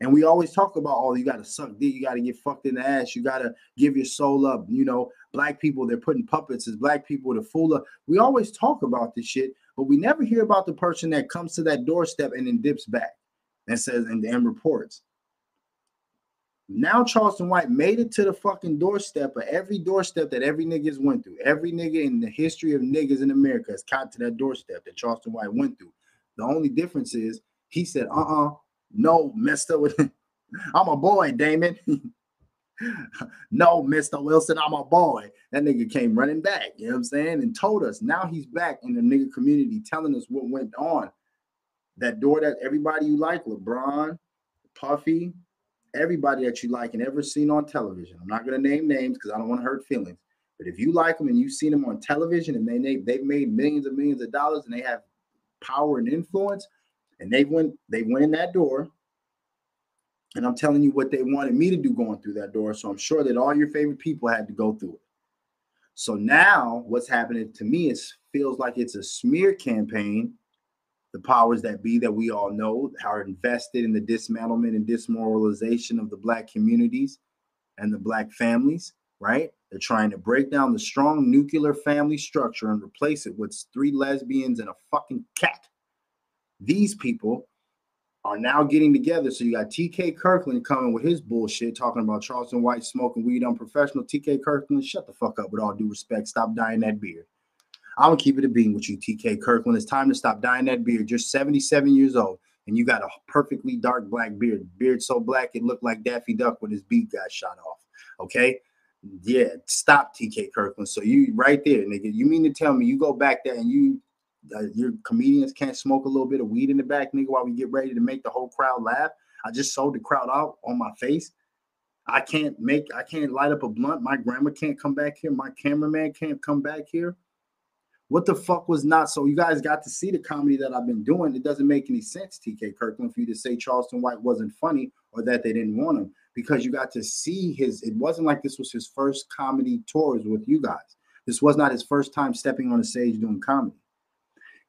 And we always talk about, oh, you got to suck dick, you got to get fucked in the ass, you got to give your soul up. You know, black people, they're putting puppets as black people to fool up. We always talk about this shit, but we never hear about the person that comes to that doorstep and then dips back and says and, and reports. Now Charleston White made it to the fucking doorstep of every doorstep that every niggas went through. Every nigga in the history of niggas in America has got to that doorstep that Charleston White went through. The only difference is he said, uh-uh, no, Mister. I'm a boy, Damon. no, Mr. Wilson, I'm a boy. That nigga came running back, you know what I'm saying? And told us now he's back in the nigga community telling us what went on. That door that everybody you like, LeBron, Puffy, everybody that you like and ever seen on television. I'm not gonna name names because I don't want to hurt feelings. But if you like them and you've seen them on television and they they've made millions and millions of dollars and they have power and influence, and they went they went in that door and i'm telling you what they wanted me to do going through that door so i'm sure that all your favorite people had to go through it so now what's happening to me is feels like it's a smear campaign the powers that be that we all know are invested in the dismantlement and dismoralization of the black communities and the black families right? They're trying to break down the strong nuclear family structure and replace it with three lesbians and a fucking cat. These people are now getting together. So you got TK Kirkland coming with his bullshit, talking about Charleston White smoking weed unprofessional. TK Kirkland, shut the fuck up with all due respect. Stop dyeing that beard. I'm gonna keep it a bean with you, TK Kirkland. It's time to stop dyeing that beard. You're 77 years old and you got a perfectly dark black beard. Beard so black it looked like Daffy Duck when his beak got shot off. Okay. Yeah, stop TK Kirkland. So you right there, nigga. You mean to tell me you go back there and you your comedians can't smoke a little bit of weed in the back, nigga, while we get ready to make the whole crowd laugh? I just sold the crowd out on my face. I can't make I can't light up a blunt. My grandma can't come back here. My cameraman can't come back here. What the fuck was not so? You guys got to see the comedy that I've been doing. It doesn't make any sense, TK Kirkland, for you to say Charleston White wasn't funny or that they didn't want him because you got to see his. It wasn't like this was his first comedy tours with you guys. This was not his first time stepping on a stage doing comedy.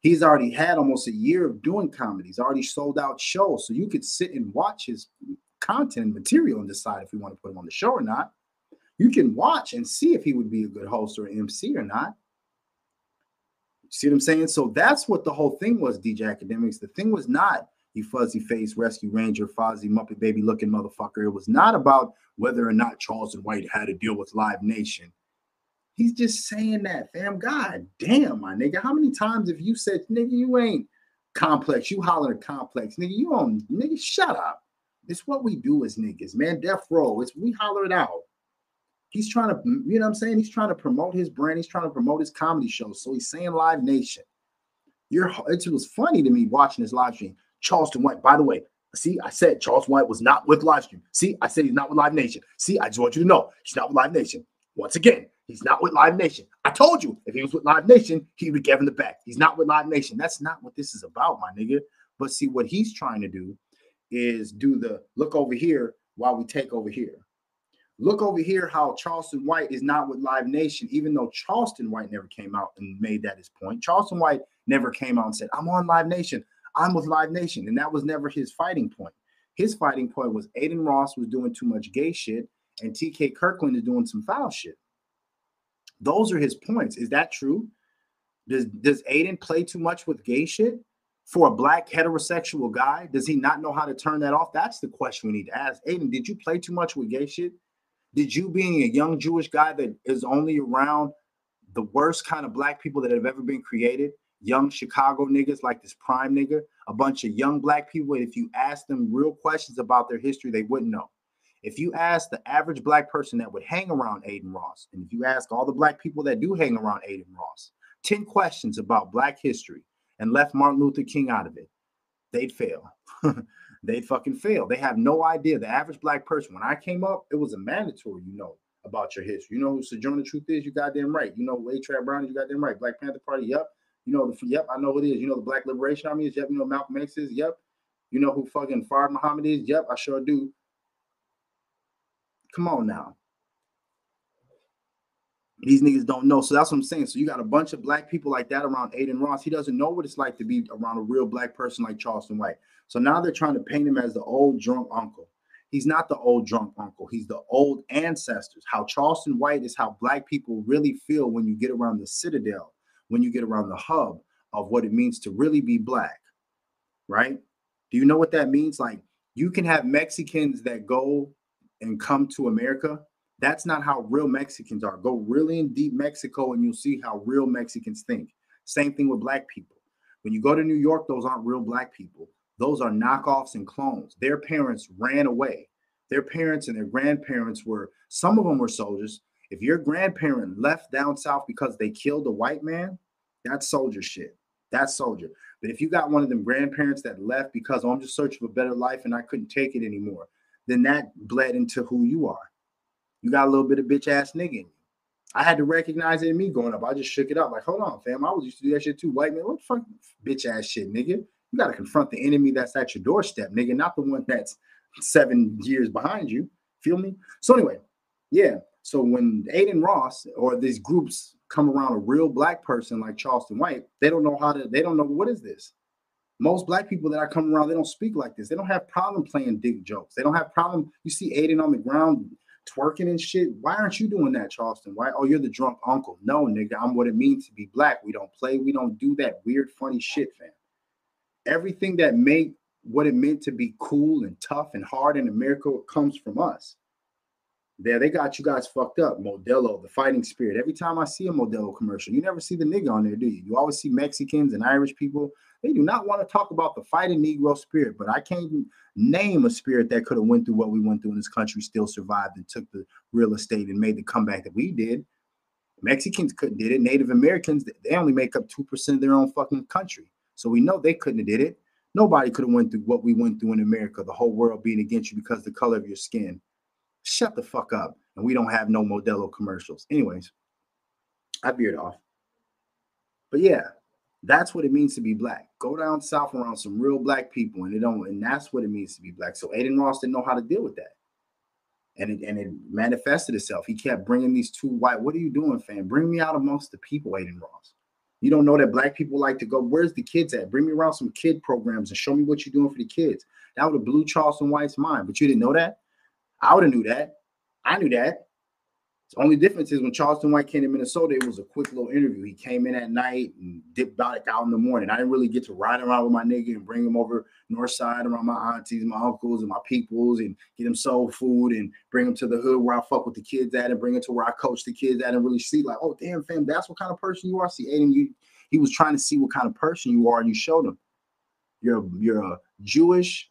He's already had almost a year of doing comedy. He's already sold out shows, so you could sit and watch his content and material and decide if we want to put him on the show or not. You can watch and see if he would be a good host or MC or not. See what I'm saying? So that's what the whole thing was, DJ Akademiks. The thing was not you fuzzy face rescue ranger, Fozzie Muppet baby looking motherfucker. It was not about whether or not Charleston White had to deal with Live Nation. He's just saying that, fam. God damn, my nigga. How many times have you said, nigga, you ain't complex? You hollering complex, nigga. You on, nigga, shut up. It's what we do as niggas, man. Death row. It's we holler it out. He's trying to, you know what I'm saying? He's trying to promote his brand. He's trying to promote his comedy show. So he's saying Live Nation. You're it was funny to me watching this live stream. Charleston White, by the way, see, I said Charleston White was not with live stream. See, I said he's not with Live Nation. See, I just want you to know he's not with Live Nation. Once again, he's not with Live Nation. I told you if he was with Live Nation, he would give him the back. He's not with Live Nation. That's not what this is about, my nigga. But see, what he's trying to do is do the look over here while we take over here. Look over here how Charleston White is not with Live Nation, even though Charleston White never came out and made that his point. Charleston White never came out and said, I'm on Live Nation. I'm with Live Nation. And that was never his fighting point. His fighting point was Adin Ross was doing too much gay shit and TK Kirkland is doing some foul shit. Those are his points. Is that true? Does does Adin play too much with gay shit for a black heterosexual guy? Does he not know how to turn that off? That's the question we need to ask. Adin, did you play too much with gay shit? Did you, being a young Jewish guy that is only around the worst kind of black people that have ever been created, young Chicago niggas like this prime nigga, a bunch of young black people, if you ask them real questions about their history, they wouldn't know. If you ask the average black person that would hang around Adin Ross, and if you ask all the black people that do hang around Adin Ross, 10 questions about black history and left Martin Luther King out of it, they'd fail. they'd fucking fail. They have no idea. The average black person, when I came up, it was a mandatory, you know, about your history. You know who Sojourner Truth is? You goddamn right. You know who H. Rap Brown is? You goddamn right. Black Panther Party, yep. You know, the, yep, I know who it is. You know the Black Liberation Army is? Yep. You know Malcolm X is? Yep. You know who fucking Fard Muhammad is? Yep, I sure do. Come on now. These niggas don't know. So that's what I'm saying. So you got a bunch of black people like that around Adin Ross. He doesn't know what it's like to be around a real black person like Charleston White. So now they're trying to paint him as the old drunk uncle. He's not the old drunk uncle. He's the old ancestors. How Charleston White is how black people really feel when you get around the citadel, when you get around the hub of what it means to really be black. Right? Do you know what that means? Like you can have Mexicans that go and come to America. That's not how real Mexicans are. Go really in deep Mexico and you'll see how real Mexicans think. Same thing with black people. When you go to New York, those aren't real black people. Those are knockoffs and clones. Their parents ran away. Their parents and their grandparents were, some of them were soldiers. If your grandparent left down south because they killed a white man, that's soldier shit. That's soldier. But if you got one of them grandparents that left because oh, I'm just searching for a better life and I couldn't take it anymore, then that bled into who you are. You got a little bit of bitch ass nigga in you. I had to recognize it in me growing up. I just shook it up. Like, hold on, fam. I was used to do that shit too. White man, what the fuck bitch ass shit, nigga? You got to confront the enemy that's at your doorstep, nigga, not the one that's seven years behind you. Feel me? So anyway, yeah. So when Adin Ross or these groups come around a real black person like Charleston White, they don't know how to, they don't know what is this. Most black people that I come around, they don't speak like this. They don't have problem playing dick jokes. They don't have problem. You see Adin on the ground twerking and shit. Why aren't you doing that, Charleston? Why? Oh, you're the drunk uncle. No, nigga, I'm what it means to be black. We don't play. We don't do that weird, funny shit, fam. Everything that made what it meant to be cool and tough and hard in America comes from us. There, they got you guys fucked up. Modelo, the fighting spirit. Every time I see a Modelo commercial, you never see the nigga on there, do you? You always see Mexicans and Irish people. They do not want to talk about the fighting Negro spirit, but I can't name a spirit that could have went through what we went through in this country, still survived and took the real estate and made the comeback that we did. Mexicans couldn't did it. Native Americans, they only make up 2% of their own fucking country. So we know they couldn't have did it. Nobody could have went through what we went through in America, the whole world being against you because the color of your skin. Shut the fuck up. And we don't have no Modelo commercials. Anyways, I veered off. But yeah, that's what it means to be black. Go down south around some real black people, and it don't, and that's what it means to be black. So Adin Ross didn't know how to deal with that. And it, and it manifested itself. He kept bringing these two white. What are you doing, fam? Bring me out amongst the people, Adin Ross. You don't know that black people like to go. Where's the kids at? Bring me around some kid programs and show me what you're doing for the kids. That would have blew Charleston White's mind, but you didn't know that. I would have knew that. I knew that. The only difference is when Charleston White came to Minnesota, it was a quick little interview. He came in at night and dipped back out in the morning. I didn't really get to ride around with my nigga and bring him over north side around my aunties, my uncles, and my peoples and get him soul food and bring him to the hood where I fuck with the kids at and bring him to where I coach the kids at and really see like, oh damn fam, that's what kind of person you are. See, Adin, you he was trying to see what kind of person you are, and you showed him. You're you're a Jewish,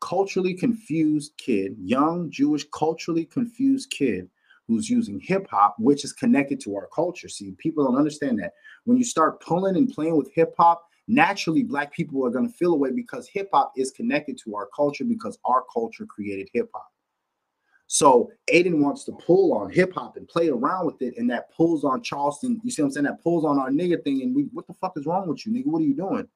culturally confused kid, young Jewish culturally confused kid who's using hip hop, which is connected to our culture. See, people don't understand that. When you start pulling and playing with hip hop, naturally black people are going to feel away because hip hop is connected to our culture because our culture created hip hop. So Adin wants to pull on hip hop and play around with it, and that pulls on Charleston. You see what I'm saying? That pulls on our nigga thing, and we, what the fuck is wrong with you, nigga? What are you doing?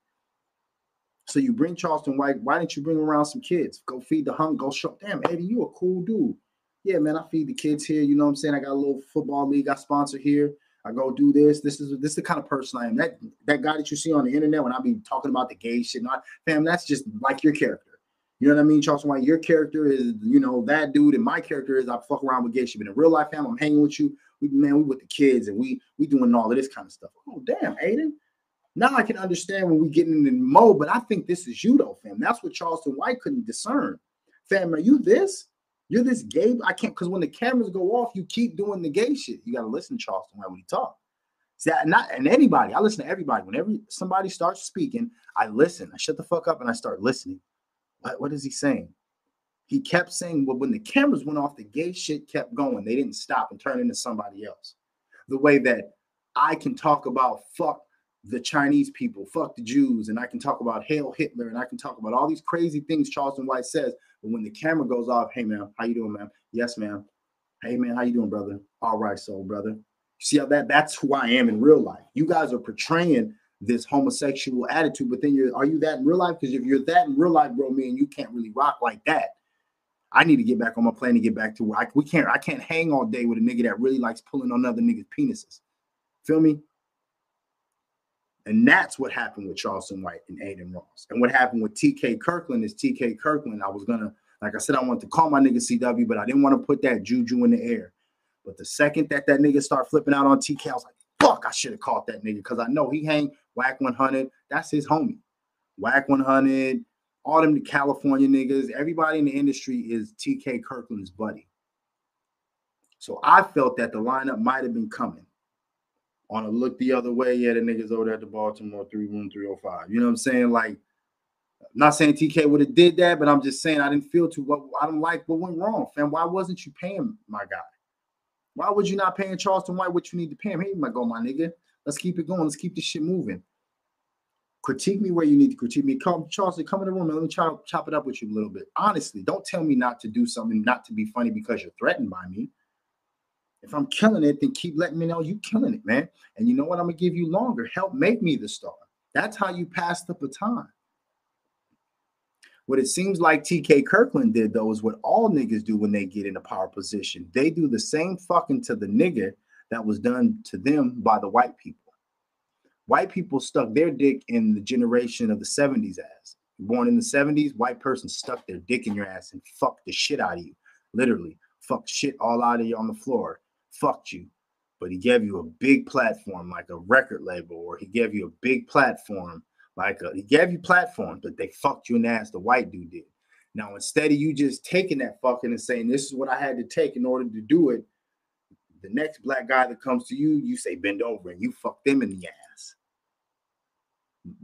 So you bring Charleston White. Why didn't you bring around some kids? Go feed the hung. Go show. Damn, Eddie, you a cool dude yeah, man, I feed the kids here. You know what I'm saying? I got a little football league I sponsor here. I go do this. This is this is the kind of person I am. That that guy that you see on the internet when I be talking about the gay shit, not fam, that's just like your character. You know what I mean, Charleston White? Your character is, you know, that dude, and my character is I fuck around with gay shit. But in real life, fam, I'm hanging with you. We man, we with the kids and we we doing all of this kind of stuff. Oh, damn, Adin. Now I can understand when we get in the mode, but I think this is you though, fam. That's what Charleston White couldn't discern. Fam, are you this? You're this gay. I can't because when the cameras go off, you keep doing the gay shit. You gotta listen to Charleston White when he talk. See, that not and anybody. I listen to everybody. Whenever somebody starts speaking, I listen. I shut the fuck up and I start listening. What, what is he saying? He kept saying, well, when the cameras went off, the gay shit kept going. They didn't stop and turn into somebody else. The way that I can talk about fuck the Chinese people, fuck the Jews, and I can talk about Hail Hitler, and I can talk about all these crazy things Charleston White says. But when the camera goes off, hey man, how you doing, man? Yes, ma'am. Hey man, how you doing, brother? All right, soul brother. See how that that's who I am in real life. You guys are portraying this homosexual attitude, but then you're are you that in real life? Because if you're that in real life, bro, man, you can't really rock like that. I need to get back on my plane to get back to where I we can't I can't hang all day with a nigga that really likes pulling on other niggas' penises. Feel me? And that's what happened with Charleston White and Adin Ross. And what happened with TK Kirkland is TK Kirkland. I was gonna, like I said, I wanted to call my nigga CW, but I didn't want to put that juju in the air. But the second that that nigga start flipping out on TK, I was like, fuck, I should have caught that nigga because I know he hang Wack 100. That's his homie. Wack 100, all them the California niggas, everybody in the industry is TK Kirkland's buddy. So I felt that the lineup might have been coming on a look the other way. Yeah, the niggas over there at the Baltimore 31305. You know what I'm saying? Like, I'm not saying TK would have did that, but I'm just saying I didn't feel too what I don't like what went wrong, fam. Why wasn't you paying my guy? Why would you not paying Charleston White what you need to pay him? Hey, my go, my nigga. Let's keep it going. Let's keep this shit moving. Critique me where you need to critique me. Come, Charleston, come in the room and let me chop, chop it up with you a little bit. Honestly, don't tell me not to do something, not to be funny because you're threatened by me. If I'm killing it, then keep letting me know you killing it, man. And you know what? I'm gonna give you longer. Help make me the star. That's how you pass the baton. What it seems like TK Kirkland did though is what all niggas do when they get in a power position. They do the same fucking to the nigga that was done to them by the white people. White people stuck their dick in the generation of the 70s ass. Born in the 70s, white person stuck their dick in your ass and fucked the shit out of you. Literally fucked shit all out of you on the floor, fucked you. But he gave you a big platform like a record label, or he gave you a big platform like a, he gave you platform, but they fucked you in the ass. The white dude did. Now instead of you just taking that fucking and saying this is what I had to take in order to do it, the next black guy that comes to you, you say bend over and you fuck them in the ass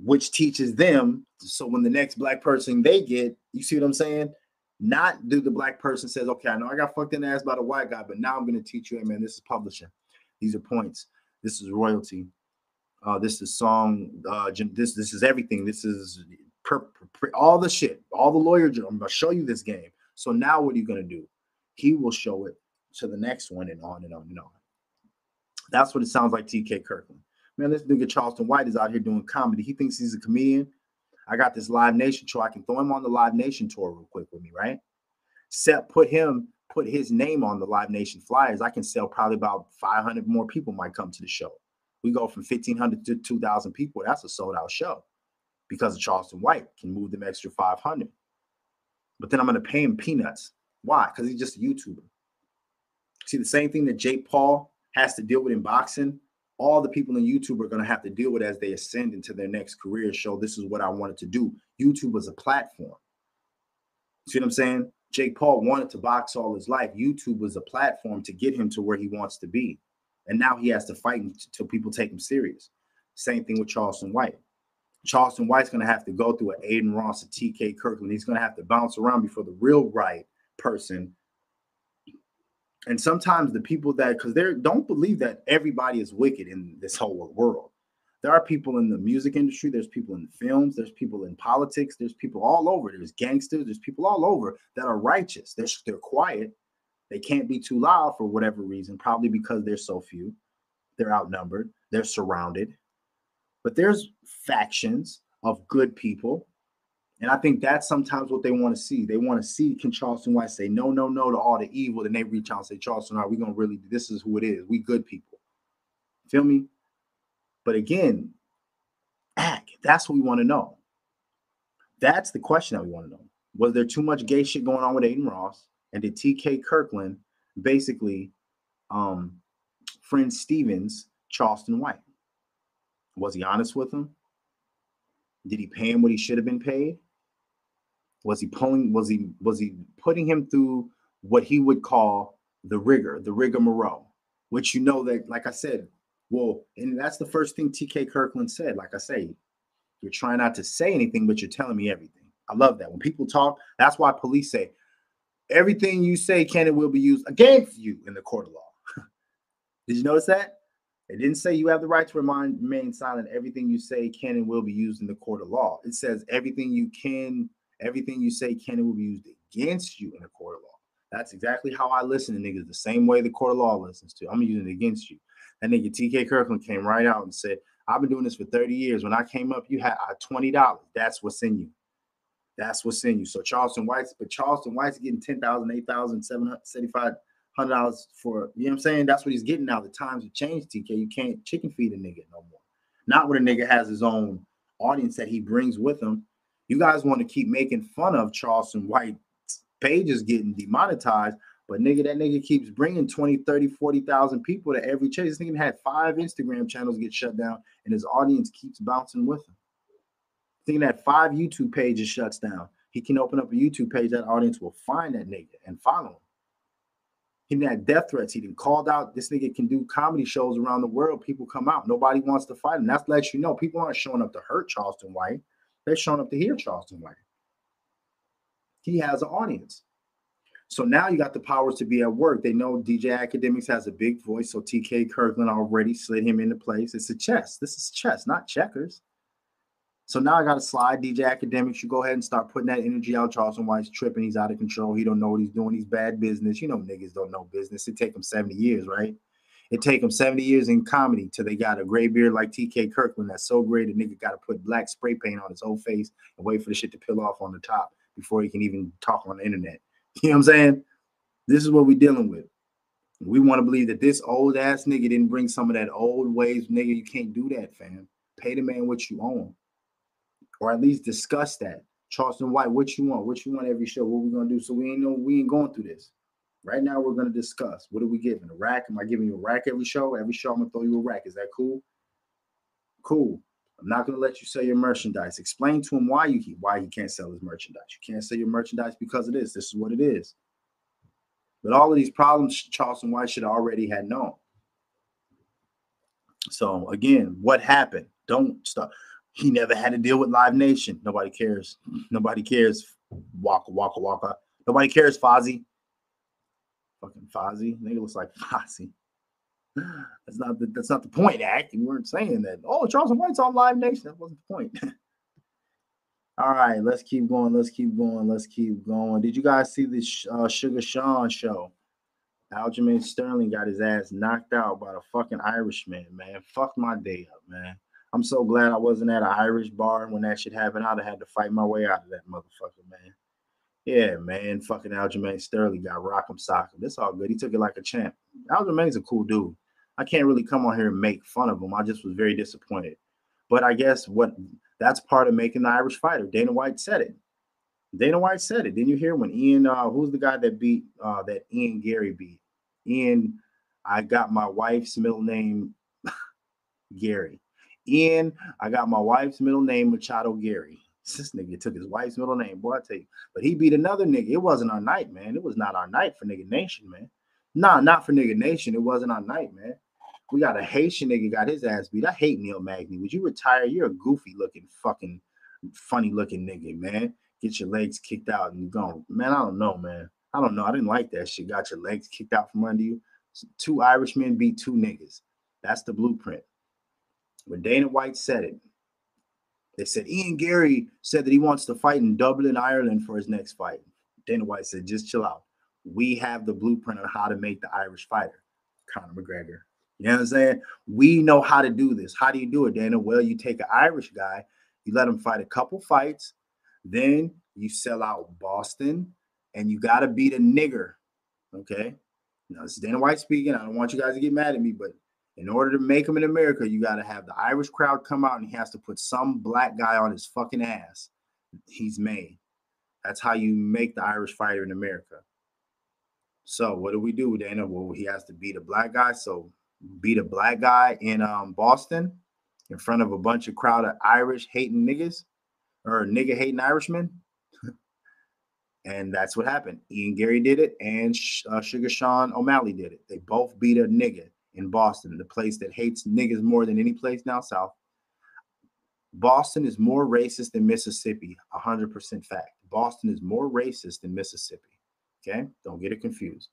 which teaches them so when the next black person they get, you see what I'm saying? Not do the black person says, okay, I know I got fucked in the ass by the white guy, but now I'm going to teach you, hey man, this is publishing. These are points. This is royalty. Uh, this is song. Uh, this this is everything. This is per, per, per, all the shit, all the lawyer. I'm gonna show you this game. So now what are you gonna do? He will show it to the next one and on and on and on. That's what it sounds like. T.K. Kirkland. Man, this nigga Charleston White is out here doing comedy. He thinks he's a comedian. I got this Live Nation tour. I can throw him on the Live Nation tour real quick with me, right? Set put him, put his name on the Live Nation flyers. I can sell probably about 500 more people might come to the show. We go from 1,500 to 2,000 people. That's a sold out show because of Charleston White can move them extra 500. But then I'm going to pay him peanuts. Why? Because he's just a YouTuber. See, the same thing that Jake Paul has to deal with in boxing, all the people in YouTube are going to have to deal with as they ascend into their next career. Show this is what I wanted to do. YouTube was a platform. See what I'm saying? Jake Paul wanted to box all his life. YouTube was a platform to get him to where he wants to be. And now he has to fight until people take him serious. Same thing with Charleston White. Charleston White's going to have to go through an Adin Ross, a TK Kirkland. He's going to have to bounce around before the real right person and sometimes the people that because they don't believe that everybody is wicked in this whole world. There are people in the music industry there's people in films there's people in politics there's people all over. There's gangsters there's people all over that are righteous. They're, they're quiet. They can't be too loud for whatever reason probably because they're so few. They're outnumbered. They're surrounded. But there's factions of good people and I think that's sometimes what they want to see. They want to see can Charleston White say no, no, no to all the evil, then they reach out and say, Charleston, are we gonna really this is who it is? We good people. Feel me? But again, act. That's what we want to know. That's the question that we want to know. Was there too much gay shit going on with Adin Ross? And did TK Kirkland basically um friend Stevens Charleston White? Was he honest with him? Did he pay him what he should have been paid? Was he pulling? Was he was he putting him through what he would call the rigor, the rigmarole? Which you know that, like I said, well, and that's the first thing TK Kirkland said. Like I say, you're trying not to say anything, but you're telling me everything. I love that. When people talk, that's why police say everything you say can and will be used against you in the court of law. Did you notice that? It didn't say you have the right to remain silent. Everything you say can and will be used in the court of law. It says everything you can Everything you say can and will be used against you in a court of law. That's exactly how I listen to niggas, the same way the court of law listens to. I'm using it against you. That nigga TK Kirkland came right out and said, I've been doing this for 30 years. When I came up, you had uh, $20. That's what's in you. That's what's in you. So Charleston White's, but Charleston White's getting 10,000, 8,000, 775 hundred dollars for you know what I'm saying? That's what he's getting now. The times have changed, TK. You can't chicken feed a nigga no more. Not when a nigga has his own audience that he brings with him you guys want to keep making fun of Charleston White pages getting demonetized, but nigga, that nigga keeps bringing 20, 30, 40,000 people to every chase. This nigga had five Instagram channels get shut down, and his audience keeps bouncing with him. Thinking that five YouTube pages shuts down. He can open up a YouTube page, that audience will find that nigga and follow him. He had death threats. He didn't called out. This nigga can do comedy shows around the world. People come out. Nobody wants to fight him. That lets you know people aren't showing up to hurt Charleston White. They're showing up to hear Charleston White. He has an audience. So now you got the powers to be at work. They know DJ Akademiks has a big voice. So TK Kirkland already slid him into place. It's a chess. This is chess, not checkers. So now I got to slide DJ Akademiks. You go ahead and start putting that energy out. Charleston White's tripping. He's out of control. He don't know what he's doing. He's bad business. You know, niggas don't know business. It take him 70 years, right? It take them 70 years in comedy till they got a gray beard like TK Kirkland that's so great a nigga got to put black spray paint on his whole face and wait for the shit to peel off on the top before he can even talk on the internet. You know what I'm saying? This is what we're dealing with. We want to believe that this old ass nigga didn't bring some of that old ways, nigga. You can't do that, fam. Pay the man what you own, or at least discuss that. Charleston White, what you want? What you want every show? What we gonna do? So we ain't know we ain't going through this. Right now, we're going to discuss what are we giving? A rack? Am I giving you a rack every show? Every show, I'm going to throw you a rack. Is that cool? Cool. I'm not going to let you sell your merchandise. Explain to him why you why he can't sell his merchandise. You can't sell your merchandise because of this. This is what it is. But all of these problems, Charleston White should have already had known. So again, what happened? Don't stop. He never had to deal with Live Nation. Nobody cares. Nobody cares. Waka waka waka. Nobody cares. Fozzie. Fucking Fozzie. Nigga looks like Fozzie. That's not the that's not the point, Act. You weren't saying that. Oh, Charleston White's on Live Nation. That wasn't the point. All right, let's keep going. Let's keep going. Let's keep going. Did you guys see this uh, Sugar Sean show? Aljamain Sterling got his ass knocked out by the fucking Irishman, man. Fuck my day up, man. I'm so glad I wasn't at an Irish bar when that shit happened. I'd have had to fight my way out of that motherfucker, man. Yeah, man. Fucking Aljamain Sterling got rock'em sock'em. That's all good. He took it like a champ. Aljamain's a cool dude. I can't really come on here and make fun of him. I just was very disappointed. But I guess what that's part of making the Irish fighter. Dana White said it. Dana White said it. Didn't you hear when Ian, uh, who's the guy that beat uh, that Ian Garry beat? Ian, I got my wife's middle name Garry. Ian, I got my wife's middle name Machado Garry. This nigga took his wife's middle name, boy. I tell you, but he beat another nigga. It wasn't our night, man. It was not our night for nigga nation, man. Nah, not for nigga nation. It wasn't our night, man. We got a Haitian nigga got his ass beat. I hate Neil Magny. Would you retire? You're a goofy looking, fucking funny looking nigga, man. Get your legs kicked out and gone. Man, I don't know, man. I don't know. I didn't like that shit. Got your legs kicked out from under you. Two Irishmen beat two niggas. That's the blueprint. When Dana White said it, they said Ian Garry said that he wants to fight in Dublin, Ireland for his next fight. Dana White said, just chill out. We have the blueprint on how to make the Irish fighter, Conor McGregor. You know what I'm saying? We know how to do this. How do you do it, Dana? Well, you take an Irish guy, you let him fight a couple fights, then you sell out Boston, and you got to beat a nigger. Okay. Now, this is Dana White speaking. I don't want you guys to get mad at me, but in order to make him in America, you got to have the Irish crowd come out and he has to put some black guy on his fucking ass. He's made. That's how you make the Irish fighter in America. So what do we do, Dana? Well, he has to beat a black guy. So beat a black guy in um, Boston in front of a bunch of crowd of Irish hating niggas or nigga hating Irishmen. and that's what happened. Ian Garry did it, and uh, Sugar Sean O'Malley did it. They both beat a nigga in Boston, the place that hates niggas more than any place down south. Boston is more racist than Mississippi, 100% fact. Boston is more racist than Mississippi. Okay, don't get it confused.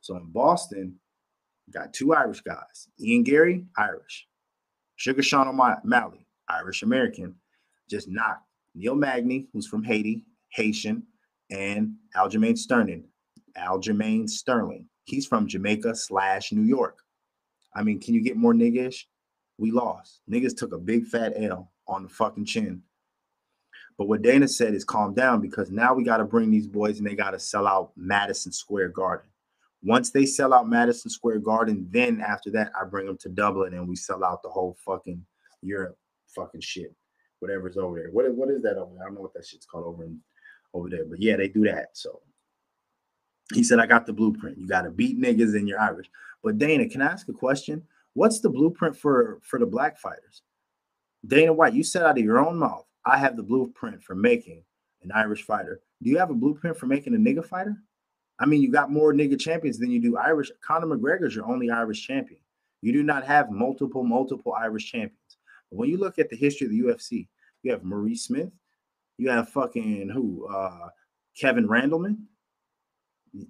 So in Boston, got two Irish guys Ian Garry, Irish. Sugar Sean O'Malley, Irish American, just knocked Neil Magny, who's from Haiti, Haitian, and Aljamain Sterling. Aljamain Sterling. He's from Jamaica slash New York. I mean, can you get more niggish? We lost. Niggas took a big fat L on the fucking chin. But what Dana said is calm down because now we got to bring these boys and they got to sell out Madison Square Garden. Once they sell out Madison Square Garden, then after that, I bring them to Dublin and we sell out the whole fucking Europe fucking shit, whatever's over there. What, what is that over there? I don't know what that shit's called over in over there, but yeah, they do that. So he said, I got the blueprint. You got to beat niggas in your Irish. But Dana, can I ask a question? What's the blueprint for for the black fighters? Dana White, you said out of your own mouth, I have the blueprint for making an Irish fighter. Do you have a blueprint for making a nigga fighter? I mean, you got more nigga champions than you do Irish. Conor McGregor's your only Irish champion. You do not have multiple, multiple Irish champions. But when you look at the history of the UFC, you have Maurice Smith, you have fucking who? Uh, Kevin Randleman.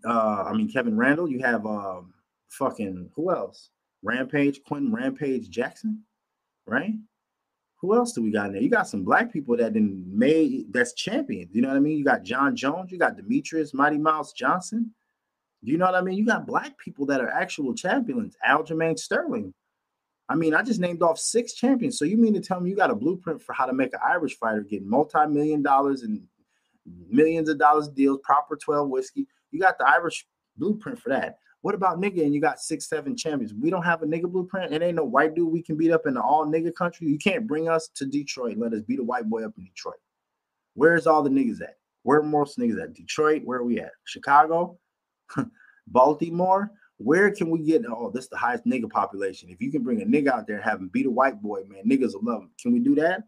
Uh, I mean Kevin Randall. You have um, fucking who else? Rampage, Quinton Rampage Jackson, right? Who else do we got in there? You got some black people that didn't made that's champions. You know what I mean? You got Jon Jones, you got Demetrious Mighty Mouse Johnson. You know what I mean? You got black people that are actual champions. Aljamain Sterling. I mean, I just named off six champions. So you mean to tell me you got a blueprint for how to make an Irish fighter get multi-million dollars and millions of dollars deals, proper 12 whiskey. You got the Irish blueprint for that. What about nigga? And you got six, seven champions. We don't have a nigga blueprint. It ain't no white dude we can beat up in the all nigga country. You can't bring us to Detroit and let us beat a white boy up in Detroit. Where's all the niggas at? Where most niggas at? Detroit? Where are we at? Chicago? Baltimore, where can we get? Oh, this is the highest nigga population. If you can bring a nigga out there and have him beat a white boy, man, niggas will love him. Can we do that?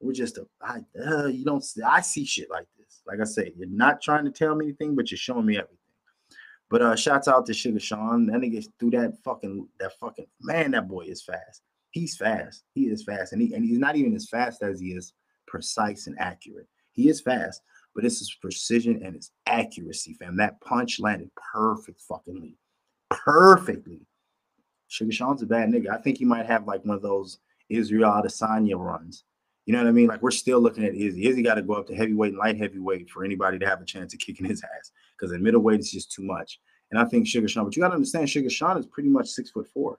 We're just a, I, uh, you don't. see- I see shit like this. Like I said, you're not trying to tell me anything, but you're showing me everything. But uh, shouts out to Sugar Sean. That nigga threw that fucking that fucking man. That boy is fast. He's fast. He is fast, and he and he's not even as fast as he is precise and accurate. He is fast, but it's his precision and his accuracy, fam. That punch landed perfect, fuckingly, perfectly. Sugar Sean's a bad nigga. I think he might have like one of those Israel Adesanya runs. You know what I mean? Like we're still looking at Izzy. Izzy got to go up to heavyweight and light heavyweight for anybody to have a chance of kicking his ass. Because in middleweight, it's just too much. And I think Sugar Sean, but you got to understand, Sugar Sean is pretty much six foot four.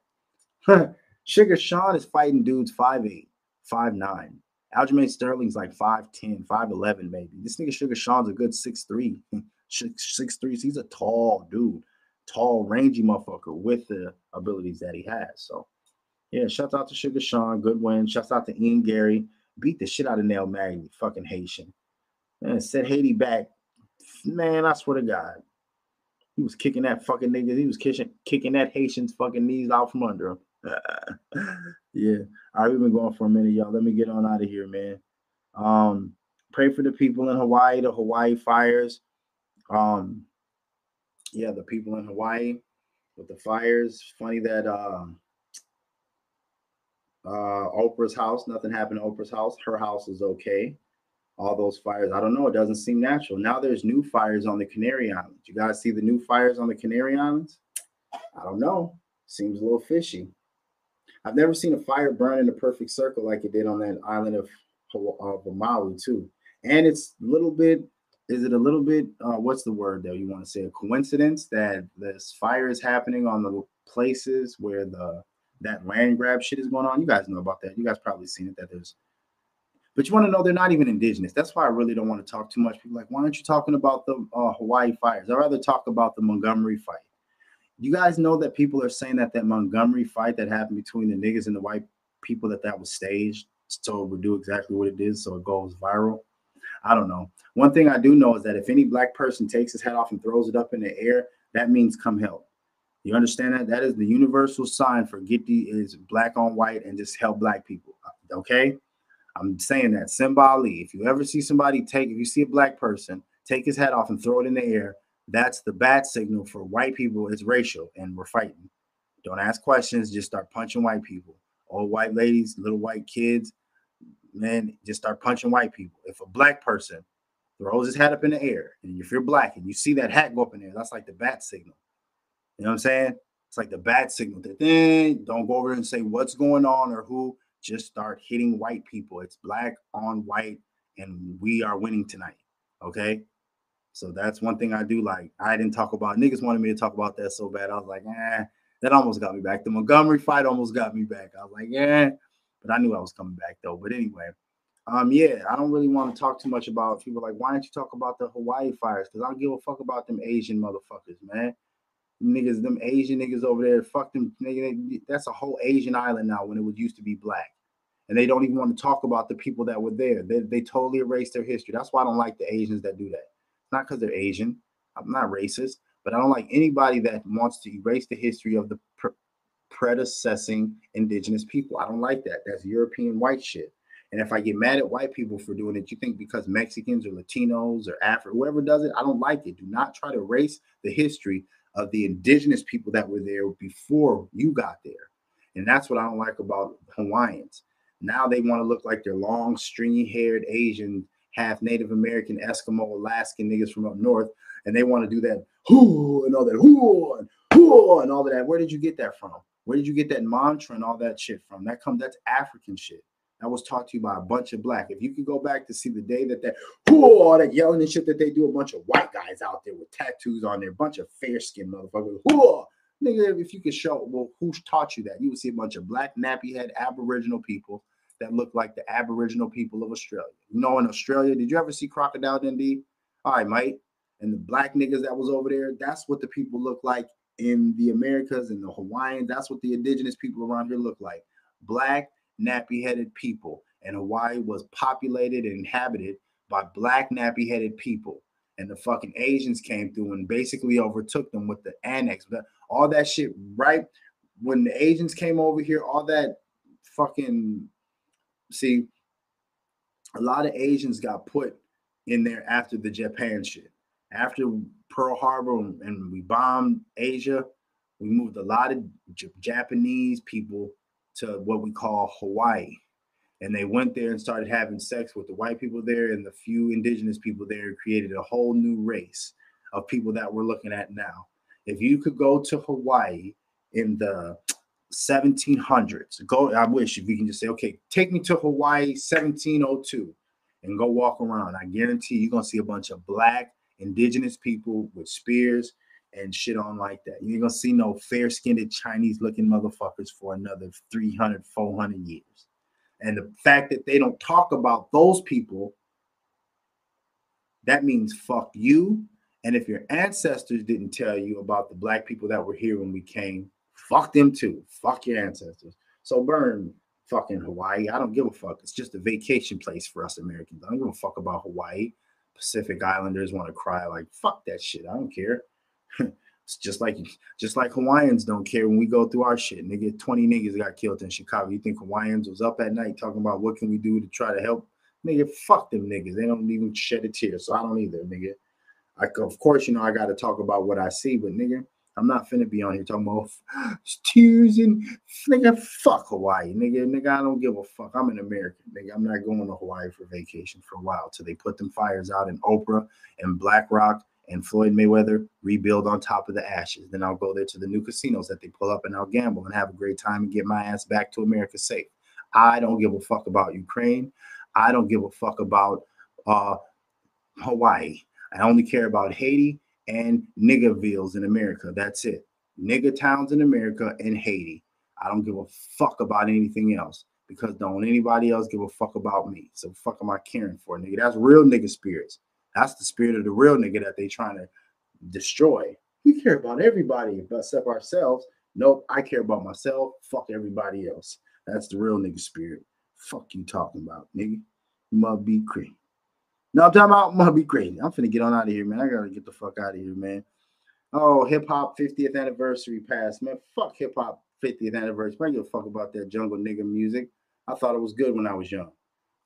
Sugar Sean is fighting dudes 5'8, 5'9. Aljamain Sterling's like 5'10, 5'11, maybe. This nigga Sugar Sean's a good 6'3. 6'3. He's a tall dude, tall, rangy motherfucker with the abilities that he has. So, yeah, shout out to Sugar Sean. Good win. Shouts out to Ian Garry. Beat the shit out of Neil Magny, fucking Haitian. Man, set Haiti back. Man, I swear to God. He was kicking that fucking nigga. He was kicking, kicking that Haitian's fucking knees out from under him. yeah. All right, we've been going for a minute, y'all. Let me get on out of here, man. Um, pray for the people in Hawaii, the Hawaii fires. Um, yeah, the people in Hawaii with the fires. Funny that um uh Oprah's house, nothing happened to Oprah's house. Her house is okay. All those fires, I don't know. It doesn't seem natural. Now there's new fires on the Canary Islands. You guys see the new fires on the Canary Islands? I don't know. Seems a little fishy. I've never seen a fire burn in a perfect circle like it did on that island of, of Maui too. And it's a little bit. Is it a little bit? Uh, what's the word that you want to say? A coincidence that this fire is happening on the places where the that land grab shit is going on. You guys know about that. You guys probably seen it. That there's, but you want to know they're not even indigenous. That's why I really don't want to talk too much. People like, why aren't you talking about the uh, Hawaii fires? I'd rather talk about the Montgomery fight. You guys know that people are saying that that Montgomery fight that happened between the niggas and the white people that that was staged so it would do exactly what it did so it goes viral. I don't know. One thing I do know is that if any black person takes his hat off and throws it up in the air, that means come help. You understand that? That is the universal sign for get the is black on white and just help black people. Uh, okay. I'm saying that symboli. If you ever see somebody take, if you see a black person take his hat off and throw it in the air, that's the bat signal for white people. It's racial and we're fighting. Don't ask questions, just start punching white people. Old white ladies, little white kids, man, just start punching white people. If a black person throws his hat up in the air, and if you're black and you see that hat go up in there, that's like the bat signal. You know what I'm saying? It's like the bat signal. Thing, don't go over and say what's going on or who. Just start hitting white people. It's black on white, and we are winning tonight. Okay. So that's one thing I do like. I didn't talk about niggas wanted me to talk about that so bad. I was like, eh, that almost got me back. The Montgomery fight almost got me back. I was like, yeah, but I knew I was coming back though. But anyway, um, yeah, I don't really want to talk too much about people like, why don't you talk about the Hawaii fires? Because I don't give a fuck about them Asian motherfuckers, man. Niggas, them Asian niggas over there, fuck them. That's a whole Asian island now when it was used to be black. And they don't even want to talk about the people that were there. They, they totally erased their history. That's why I don't like the Asians that do that. Not because they're Asian. I'm not racist, but I don't like anybody that wants to erase the history of the pre- predecessing indigenous people. I don't like that. That's European white shit. And if I get mad at white people for doing it, you think because Mexicans or Latinos or Afro, whoever does it, I don't like it. Do not try to erase the history of the indigenous people that were there before you got there. And that's what I don't like about Hawaiians. Now they want to look like they're long, stringy haired Asian, half Native American, Eskimo, Alaskan niggas from up north. And they want to do that, whoo, and all that, whoo, and whoo, and all of that. Where did you get that from? Where did you get that mantra and all that shit from? That comes, that's African shit. That was taught to you by a bunch of black. If you could go back to see the day that that, whoo, all that yelling and shit that they do, a bunch of white guys out there with tattoos on there, bunch of fair skinned motherfuckers, whoo, nigga, if you could show, well, who taught you that? You would see a bunch of black nappy head Aboriginal people that look like the Aboriginal people of Australia. You know, in Australia, did you ever see Crocodile Dundee? All right, mate. And the black niggas that was over there, that's what the people look like in the Americas and the Hawaiians. That's what the indigenous people around here look like. Black, nappy-headed people. And Hawaii was populated and inhabited by black nappy-headed people. and the fucking Asians came through and basically overtook them with the annex. But all that shit, right? When the Asians came over here, all that fucking see, a lot of Asians got put in there after the Japan shit. After Pearl Harbor and we bombed Asia, we moved a lot of J- Japanese people to what we call Hawaii. And they went there and started having sex with the white people there and the few indigenous people there created a whole new race of people that we're looking at now. If you could go to Hawaii in the 1700s, go, I wish if you can just say, okay, take me to Hawaii 1702 and go walk around. I guarantee you're going to see a bunch of black indigenous people with spears and shit on like that. You ain't gonna see no fair skinned Chinese looking motherfuckers for another 300, 400 years. And the fact that they don't talk about those people, that means fuck you. And if your ancestors didn't tell you about the black people that were here when we came, fuck them too. Fuck your ancestors. So burn fucking Hawaii. I don't give a fuck. It's just a vacation place for us Americans. I don't give a fuck about Hawaii. Pacific Islanders want to cry like fuck that shit. I don't care. It's just like just like Hawaiians don't care when we go through our shit. Nigga, 20 niggas got killed in Chicago. You think Hawaiians was up at night talking about what can we do to try to help? Nigga, fuck them niggas. They don't even shed a tear. So I don't either, nigga. I, of course, you know, I got to talk about what I see, but nigga, I'm not finna be on here talking about tears and nigga, fuck Hawaii, nigga, nigga. I don't give a fuck. I'm an American, nigga. I'm not going to Hawaii for vacation for a while till they put them fires out in Oprah and BlackRock and Floyd Mayweather rebuild on top of the ashes. Then I'll go there to the new casinos that they pull up and I'll gamble and have a great time and get my ass back to America safe. I don't give a fuck about Ukraine. I don't give a fuck about uh, Hawaii. I only care about Haiti and niggervilles in America. That's it. Nigger towns in America and Haiti. I don't give a fuck about anything else because don't anybody else give a fuck about me. So fuck am I caring for, nigga? That's real nigga spirits. That's the spirit of the real nigga that they trying to destroy. We care about everybody except ourselves. Nope, I care about myself. Fuck everybody else. That's the real nigga spirit. Fuck you talking about, nigga. You must be crazy. No, I'm talking about must be crazy. I'm finna get on out of here, man. I gotta get the fuck out of here, man. Oh, hip hop 50th anniversary passed, man. Fuck hip hop 50th anniversary. I give a fuck about that jungle nigga music. I thought it was good when I was young.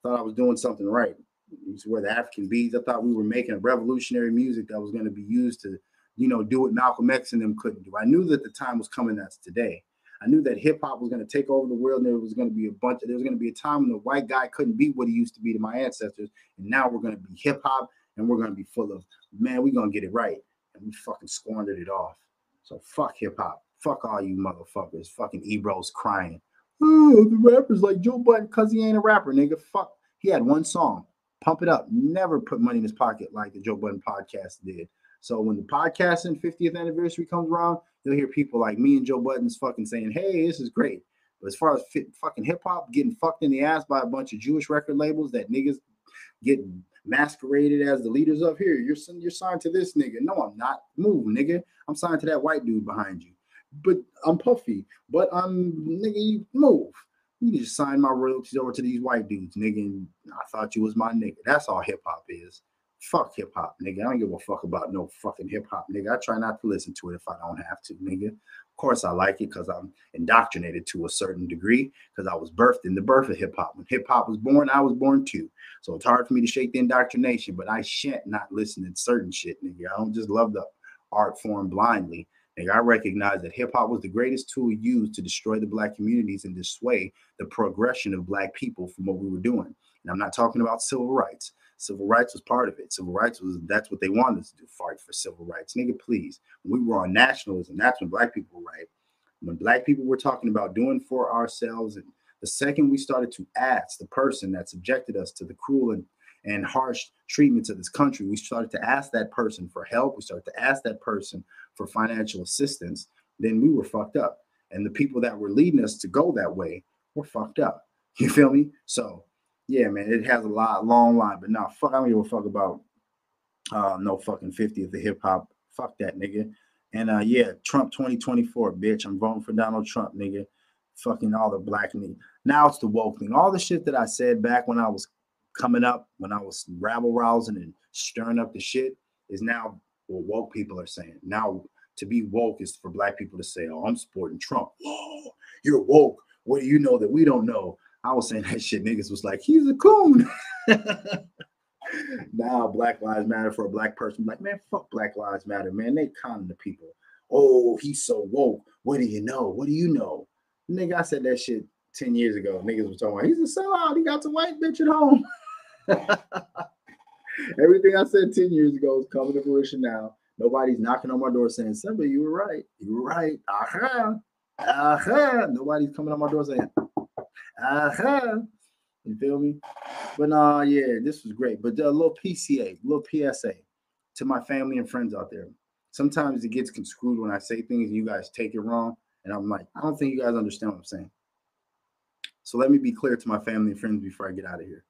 Thought I was doing something right. To the African beads. I thought we were making a revolutionary music that was going to be used to, you know, do what Malcolm X and them couldn't do. I knew that the time was coming that's today. I knew that hip hop was going to take over the world, and there was going to be a bunch. Of, there was going to be a time when the white guy couldn't be what he used to be to my ancestors, and now we're going to be hip hop, and we're going to be full of man. We're going to get it right, and we fucking squandered it off. So fuck hip hop. Fuck all you motherfuckers. Fucking Ebro's crying. Oh, the rapper's like Joe Budden because he ain't a rapper, nigga. Fuck. He had one song. Pump it up. Never put money in his pocket like the Joe Budden podcast did. So when the podcasting 50th anniversary comes around, you'll hear people like me and Joe Budden's fucking saying, "Hey, this is great." But as far as fit, fucking hip hop getting fucked in the ass by a bunch of Jewish record labels that niggas get masqueraded as the leaders of here, you're you're signed to this nigga. No, I'm not. Move, nigga. I'm signed to that white dude behind you. But I'm puffy. But I'm nigga. You move. You to sign my royalties over to these white dudes, nigga. I thought you was my nigga. That's all hip hop is. Fuck hip hop, nigga. I don't give a fuck about no fucking hip hop, nigga. I try not to listen to it if I don't have to, nigga. Of course, I like it because I'm indoctrinated to a certain degree because I was birthed in the birth of hip hop. When hip hop was born, I was born too. So it's hard for me to shake the indoctrination, but I shan't not listen to certain shit, nigga. I don't just love the art form blindly. I recognize that hip hop was the greatest tool used to destroy the black communities and dissuade the progression of black people from what we were doing. And I'm not talking about civil rights. Civil rights was part of it. Civil rights was that's what they wanted us to do, fight for civil rights. Nigga, please. When we were on nationalism, that's when black people were right. When black people were talking about doing for ourselves, and the second we started to ask the person that subjected us to the cruel and, and harsh treatment to this country, we started to ask that person for help. We started to ask that person for financial assistance. Then we were fucked up. And the people that were leading us to go that way were fucked up. You feel me? So yeah, man, it has a lot long line, but now fuck, I don't give a fuck about uh no fucking 50th of hip hop. Fuck that nigga. And uh yeah, Trump 2024, bitch. I'm voting for Donald Trump, nigga. Fucking all the black nigga. Now it's the woke thing. All the shit that I said back when I was coming up, when I was rabble rousing and stirring up the shit. is now what woke people are saying. Now to be woke is for black people to say, "Oh, I'm supporting Trump." Whoa, you're woke. What do you know that we don't know? I was saying that shit. Niggas was like, "He's a coon." now Black Lives Matter for a black person. Like, man, fuck Black Lives Matter, man. They conning the people. Oh, he's so woke. What do you know? What do you know? Nigga, I said that shit 10 years ago. Niggas was talking about he's a sellout. He got some white bitch at home. Everything I said 10 years ago is coming to fruition now. Nobody's knocking on my door saying, Simba, you were right. You were right. Aha. Aha. Nobody's coming on my door saying, aha. You feel me? But uh yeah, this was great. But a little PCA, little PSA to my family and friends out there. Sometimes it gets construed when I say things and you guys take it wrong. And I'm like, I don't think you guys understand what I'm saying. So let me be clear to my family and friends before I get out of here.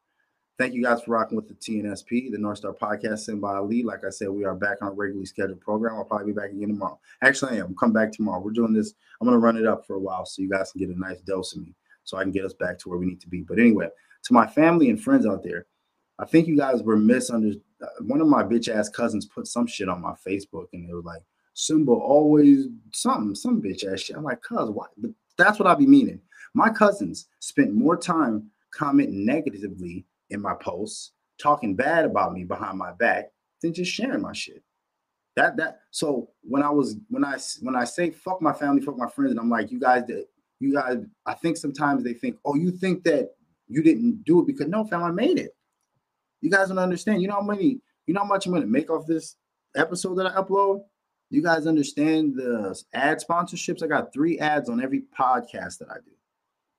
Thank you guys for rocking with the TNSP, the North Star Podcast, Simba Ali. Like I said, we are back on a regularly scheduled program. I'll probably be back again tomorrow. Actually, I am. Come back tomorrow. We're doing this. I'm going to run it up for a while so you guys can get a nice dose of me so I can get us back to where we need to be. But anyway, to my family and friends out there, I think you guys were misunderstood. Uh, one of my bitch ass cousins put some shit on my Facebook and it was like, Simba always something, some bitch ass shit. I'm like, cuz, why? But that's what I be meaning. My cousins spent more time commenting negatively in my posts, talking bad about me behind my back, than just sharing my shit. That that so when I was when I when I say fuck my family, fuck my friends, and I'm like, you guys that you guys, I think sometimes they think, oh, you think that you didn't do it because no, fam, I made it. You guys don't understand. You know how many, you know how much I'm gonna make off this episode that I upload? You guys understand the ad sponsorships? I got three ads on every podcast that I do.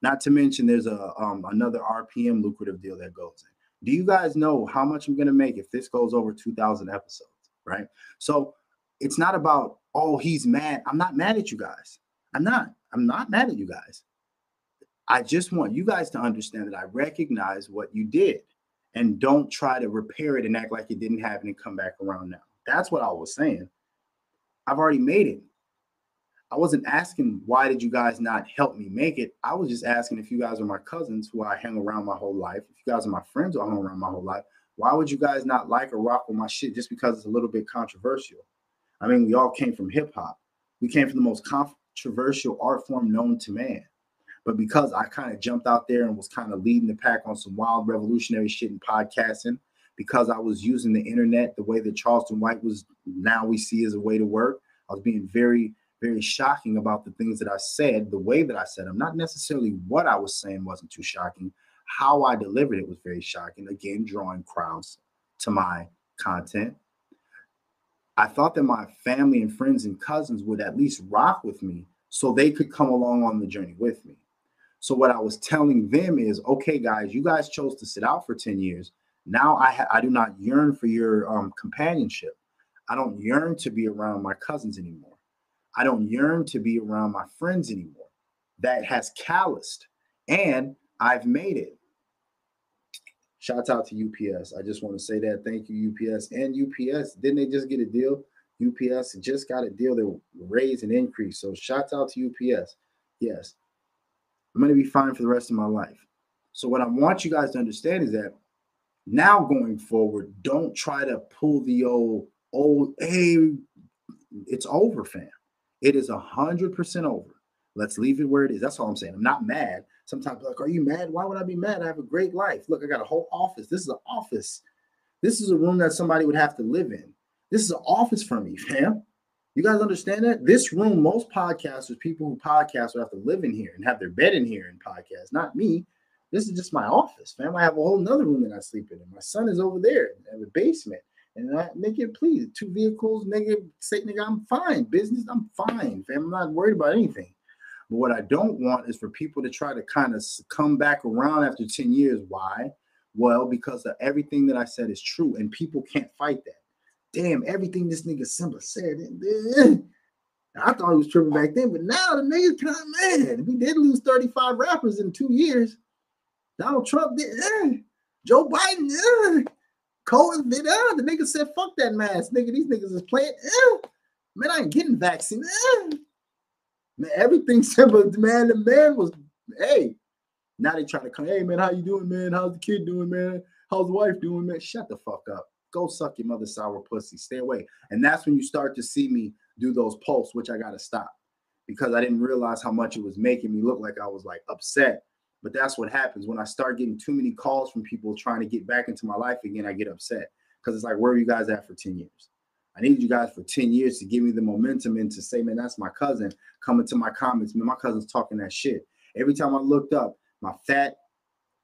Not to mention there's a um, another RPM lucrative deal that goes in. Do you guys know how much I'm gonna make if this goes over 2,000 episodes? Right. So it's not about oh he's mad. I'm not mad at you guys. I'm not. I'm not mad at you guys. I just want you guys to understand that I recognize what you did and don't try to repair it and act like it didn't happen and come back around now. That's what I was saying. I've already made it. I wasn't asking why did you guys not help me make it. I was just asking if you guys are my cousins who I hang around my whole life, if you guys are my friends who I hang around my whole life, why would you guys not like or rock with my shit just because it's a little bit controversial? I mean, we all came from hip hop. We came from the most controversial art form known to man. But because I kind of jumped out there and was kind of leading the pack on some wild revolutionary shit in podcasting, because I was using the internet the way that Charleston White was now we see as a way to work, I was being very, very shocking about the things that I said, the way that I said them. Not necessarily what I was saying wasn't too shocking. How I delivered it was very shocking. Again, drawing crowds to my content. I thought that my family and friends and cousins would at least rock with me so they could come along on the journey with me. So what I was telling them is, okay, guys, you guys chose to sit out for 10 years. Now I ha- I do not yearn for your um, companionship. I don't yearn to be around my cousins anymore. I don't yearn to be around my friends anymore. That has calloused, and I've made it. Shouts out to UPS. I just want to say that. Thank you, UPS. And UPS, didn't they just get a deal? UPS just got a deal that raised and increase. So shouts out to UPS. Yes. I'm going to be fine for the rest of my life. So what I want you guys to understand is that now going forward, don't try to pull the old, old, hey, it's over, fam. It is a hundred percent over. Let's leave it where it is. That's all I'm saying. I'm not mad. Sometimes like, are you mad? Why would I be mad? I have a great life. Look, I got a whole office. This is an office. This is a room that somebody would have to live in. This is an office for me, fam. You guys understand that? This room, most podcasters, people who podcast would have to live in here and have their bed in here and podcast. Not me. This is just my office, fam. I have a whole nother room that I sleep in. And my son is over there in the basement. And I make it please. Two vehicles, nigga, say nigga, I'm fine. Business, I'm fine, fam. I'm not worried about anything. But what I don't want is for people to try to kind of come back around after 10 years. Why? Well, because everything that I said is true, and people can't fight that. Damn, everything this nigga Simba said. I thought he was tripping back then, but now the nigga's kind of mad. We did lose 35 rappers in two years. Donald Trump did. Eh. Joe Biden, eh. COVID did. Eh. The nigga said, fuck that mask. Nigga, these niggas is playing. Eh. Man, I ain't getting vaccine. Eh. Man, everything simple. man, the man was, hey. Now they trying to come, hey man, how you doing, man? How's the kid doing, man? How's the wife doing, man? Shut the fuck up. Go suck your mother sour pussy. Stay away. And that's when you start to see me do those posts, which I gotta stop because I didn't realize how much it was making me look like I was like upset. But that's what happens when I start getting too many calls from people trying to get back into my life again. I get upset because it's like, where are you guys at for 10 years? I needed you guys for 10 years to give me the momentum and to say, man, that's my cousin coming to my comments. Man, my cousin's talking that shit. Every time I looked up, my fat,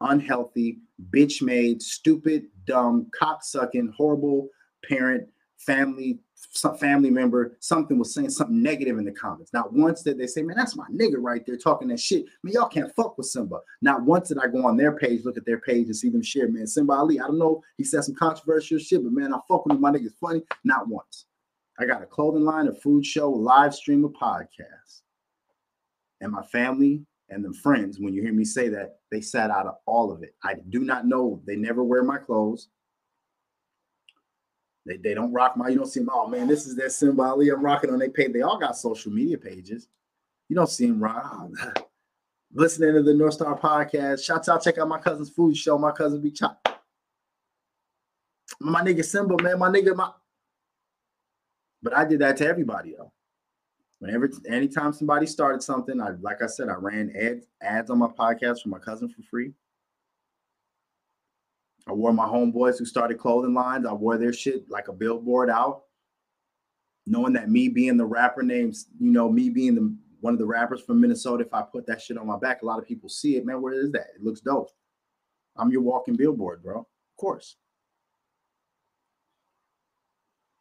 unhealthy, bitch made, stupid, dumb, cock sucking, horrible parent, family, some family member, something was saying something negative in the comments. Not once did they say, man, that's my nigga right there talking that shit. Man, y'all can't fuck with Simba. Not once did I go on their page, look at their page and see them share, man. Simba Ali, I don't know, he said some controversial shit, but man, I fuck with him. My nigga's funny. Not once. I got a clothing line, a food show, a live stream, a podcast. And my family and the friends, when you hear me say that, they sat out of all of it. I do not know. They never wear my clothes. They, they don't rock my, you don't see them, oh man, this is that Simba Ali I'm rocking on They page. They all got social media pages. You don't see them rock. Listening to the North Star podcast. Shout out, check out my cousin's food show. My cousin be chop. My nigga Simba, man, my nigga, my. But I did that to everybody though. Whenever, anytime somebody started something, I like I said, I ran ads ads on my podcast for my cousin for free. I wore my homeboys who started clothing lines. I wore their shit like a billboard out, knowing that me being the rapper names, you know, me being the one of the rappers from Minnesota. If I put that shit on my back, a lot of people see it. Man, where is that? It looks dope. I'm your walking billboard, bro. Of course.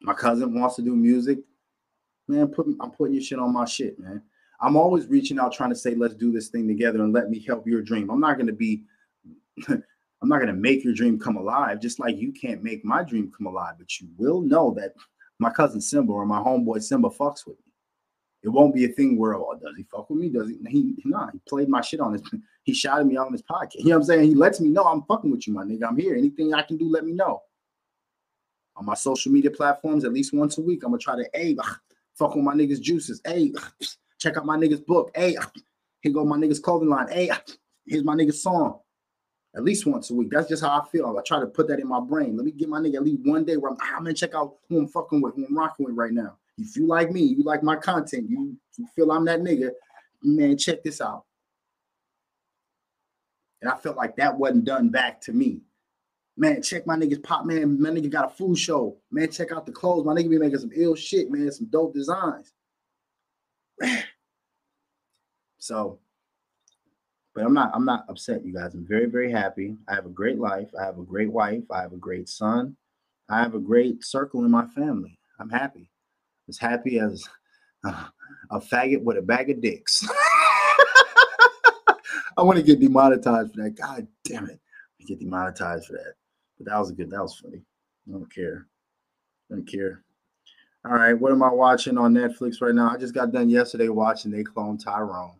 My cousin wants to do music. Man, put I'm putting your shit on my shit, man. I'm always reaching out trying to say, let's do this thing together and let me help your dream. I'm not gonna be I'm not going to make your dream come alive, just like you can't make my dream come alive, but you will know that my cousin Simba or my homeboy Simba fucks with me. It won't be a thing where, oh, does he fuck with me? Does he? He nah, he played my shit on his, he shouted me out on his podcast. You know what I'm saying? He lets me know I'm fucking with you, my nigga. I'm here. Anything I can do, let me know. On my social media platforms, at least once a week, I'm gonna try to, hey, fuck with my niggas' juices. Hey, check out my niggas' book. Hey, here go my niggas' clothing line. Hey, here's my niggas' song at least once a week. That's just how I feel. I try to put that in my brain. Let me get my nigga at least one day where I'm, ah, man, check out who I'm fucking with, who I'm rocking with right now. If you like me, you like my content, you, you feel I'm that nigga, man, check this out. And I felt like that wasn't done back to me. Man, check my niggas pop, man. My nigga got a food show. Man, check out the clothes. My nigga be making some ill shit, man. Some dope designs. so but I'm not I'm not upset, you guys. I'm very, very happy. I have a great life. I have a great wife. I have a great son. I have a great circle in my family. I'm happy. As happy as uh, a faggot with a bag of dicks. I want to get demonetized for that. God damn it. I get demonetized for that. But that was a good, that was funny. I don't care. I don't care. All right, what am I watching on Netflix right now? I just got done yesterday watching They Clone Tyrone.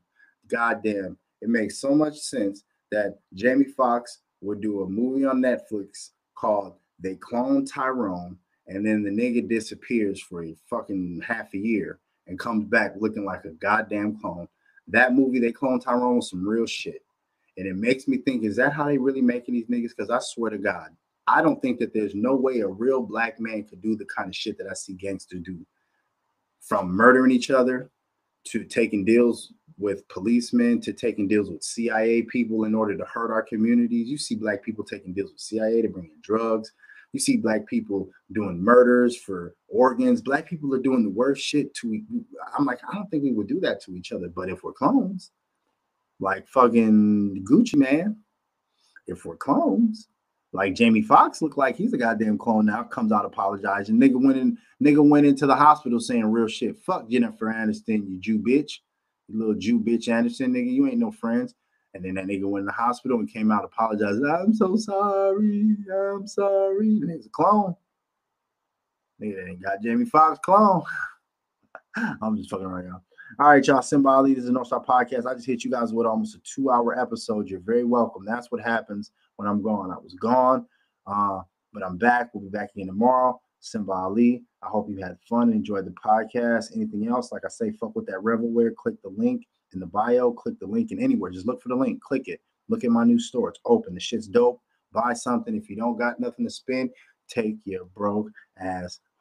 God damn it makes so much sense that Jamie Foxx would do a movie on Netflix called They Clone Tyrone, and then the nigga disappears for a fucking half a year and comes back looking like a goddamn clone. That movie, They Clone Tyrone, was some real shit. And it makes me think, is that how they really making these niggas? Because I swear to God, I don't think that there's no way a real black man could do the kind of shit that I see gangsters do. From murdering each other to taking deals with policemen to taking deals with CIA people in order to hurt our communities. You see black people taking deals with CIA to bring in drugs. You see black people doing murders for organs. Black people are doing the worst shit to. I'm like, I don't think we would do that to each other. But if we're clones, like fucking Gucci Mane, if we're clones, like Jamie Foxx looked like he's a goddamn clone now. Comes out apologizing. Nigga went in. Nigga went into the hospital saying real shit. Fuck Jennifer Aniston, you Jew bitch you little Jew bitch Anderson, nigga, you ain't no friends. And then that nigga went in the hospital and came out apologizing. I'm so sorry. I'm sorry. And he's a clone. Nigga, ain't got Jamie Foxx clone. I'm just fucking around, y'all. All right, y'all. Simba Ali, this is North Star Podcast. I just hit you guys with almost a two hour episode. You're very welcome. That's what happens when I'm gone. I was gone, uh, but I'm back. We'll be back again tomorrow. Simba Ali. I hope you had fun and enjoyed the podcast. Anything else? Like I say, fuck with that Revelware. Click the link in the bio. Click the link in anywhere. Just look for the link. Click it. Look at my new store. It's open. The shit's dope. Buy something. If you don't got nothing to spend, take your broke ass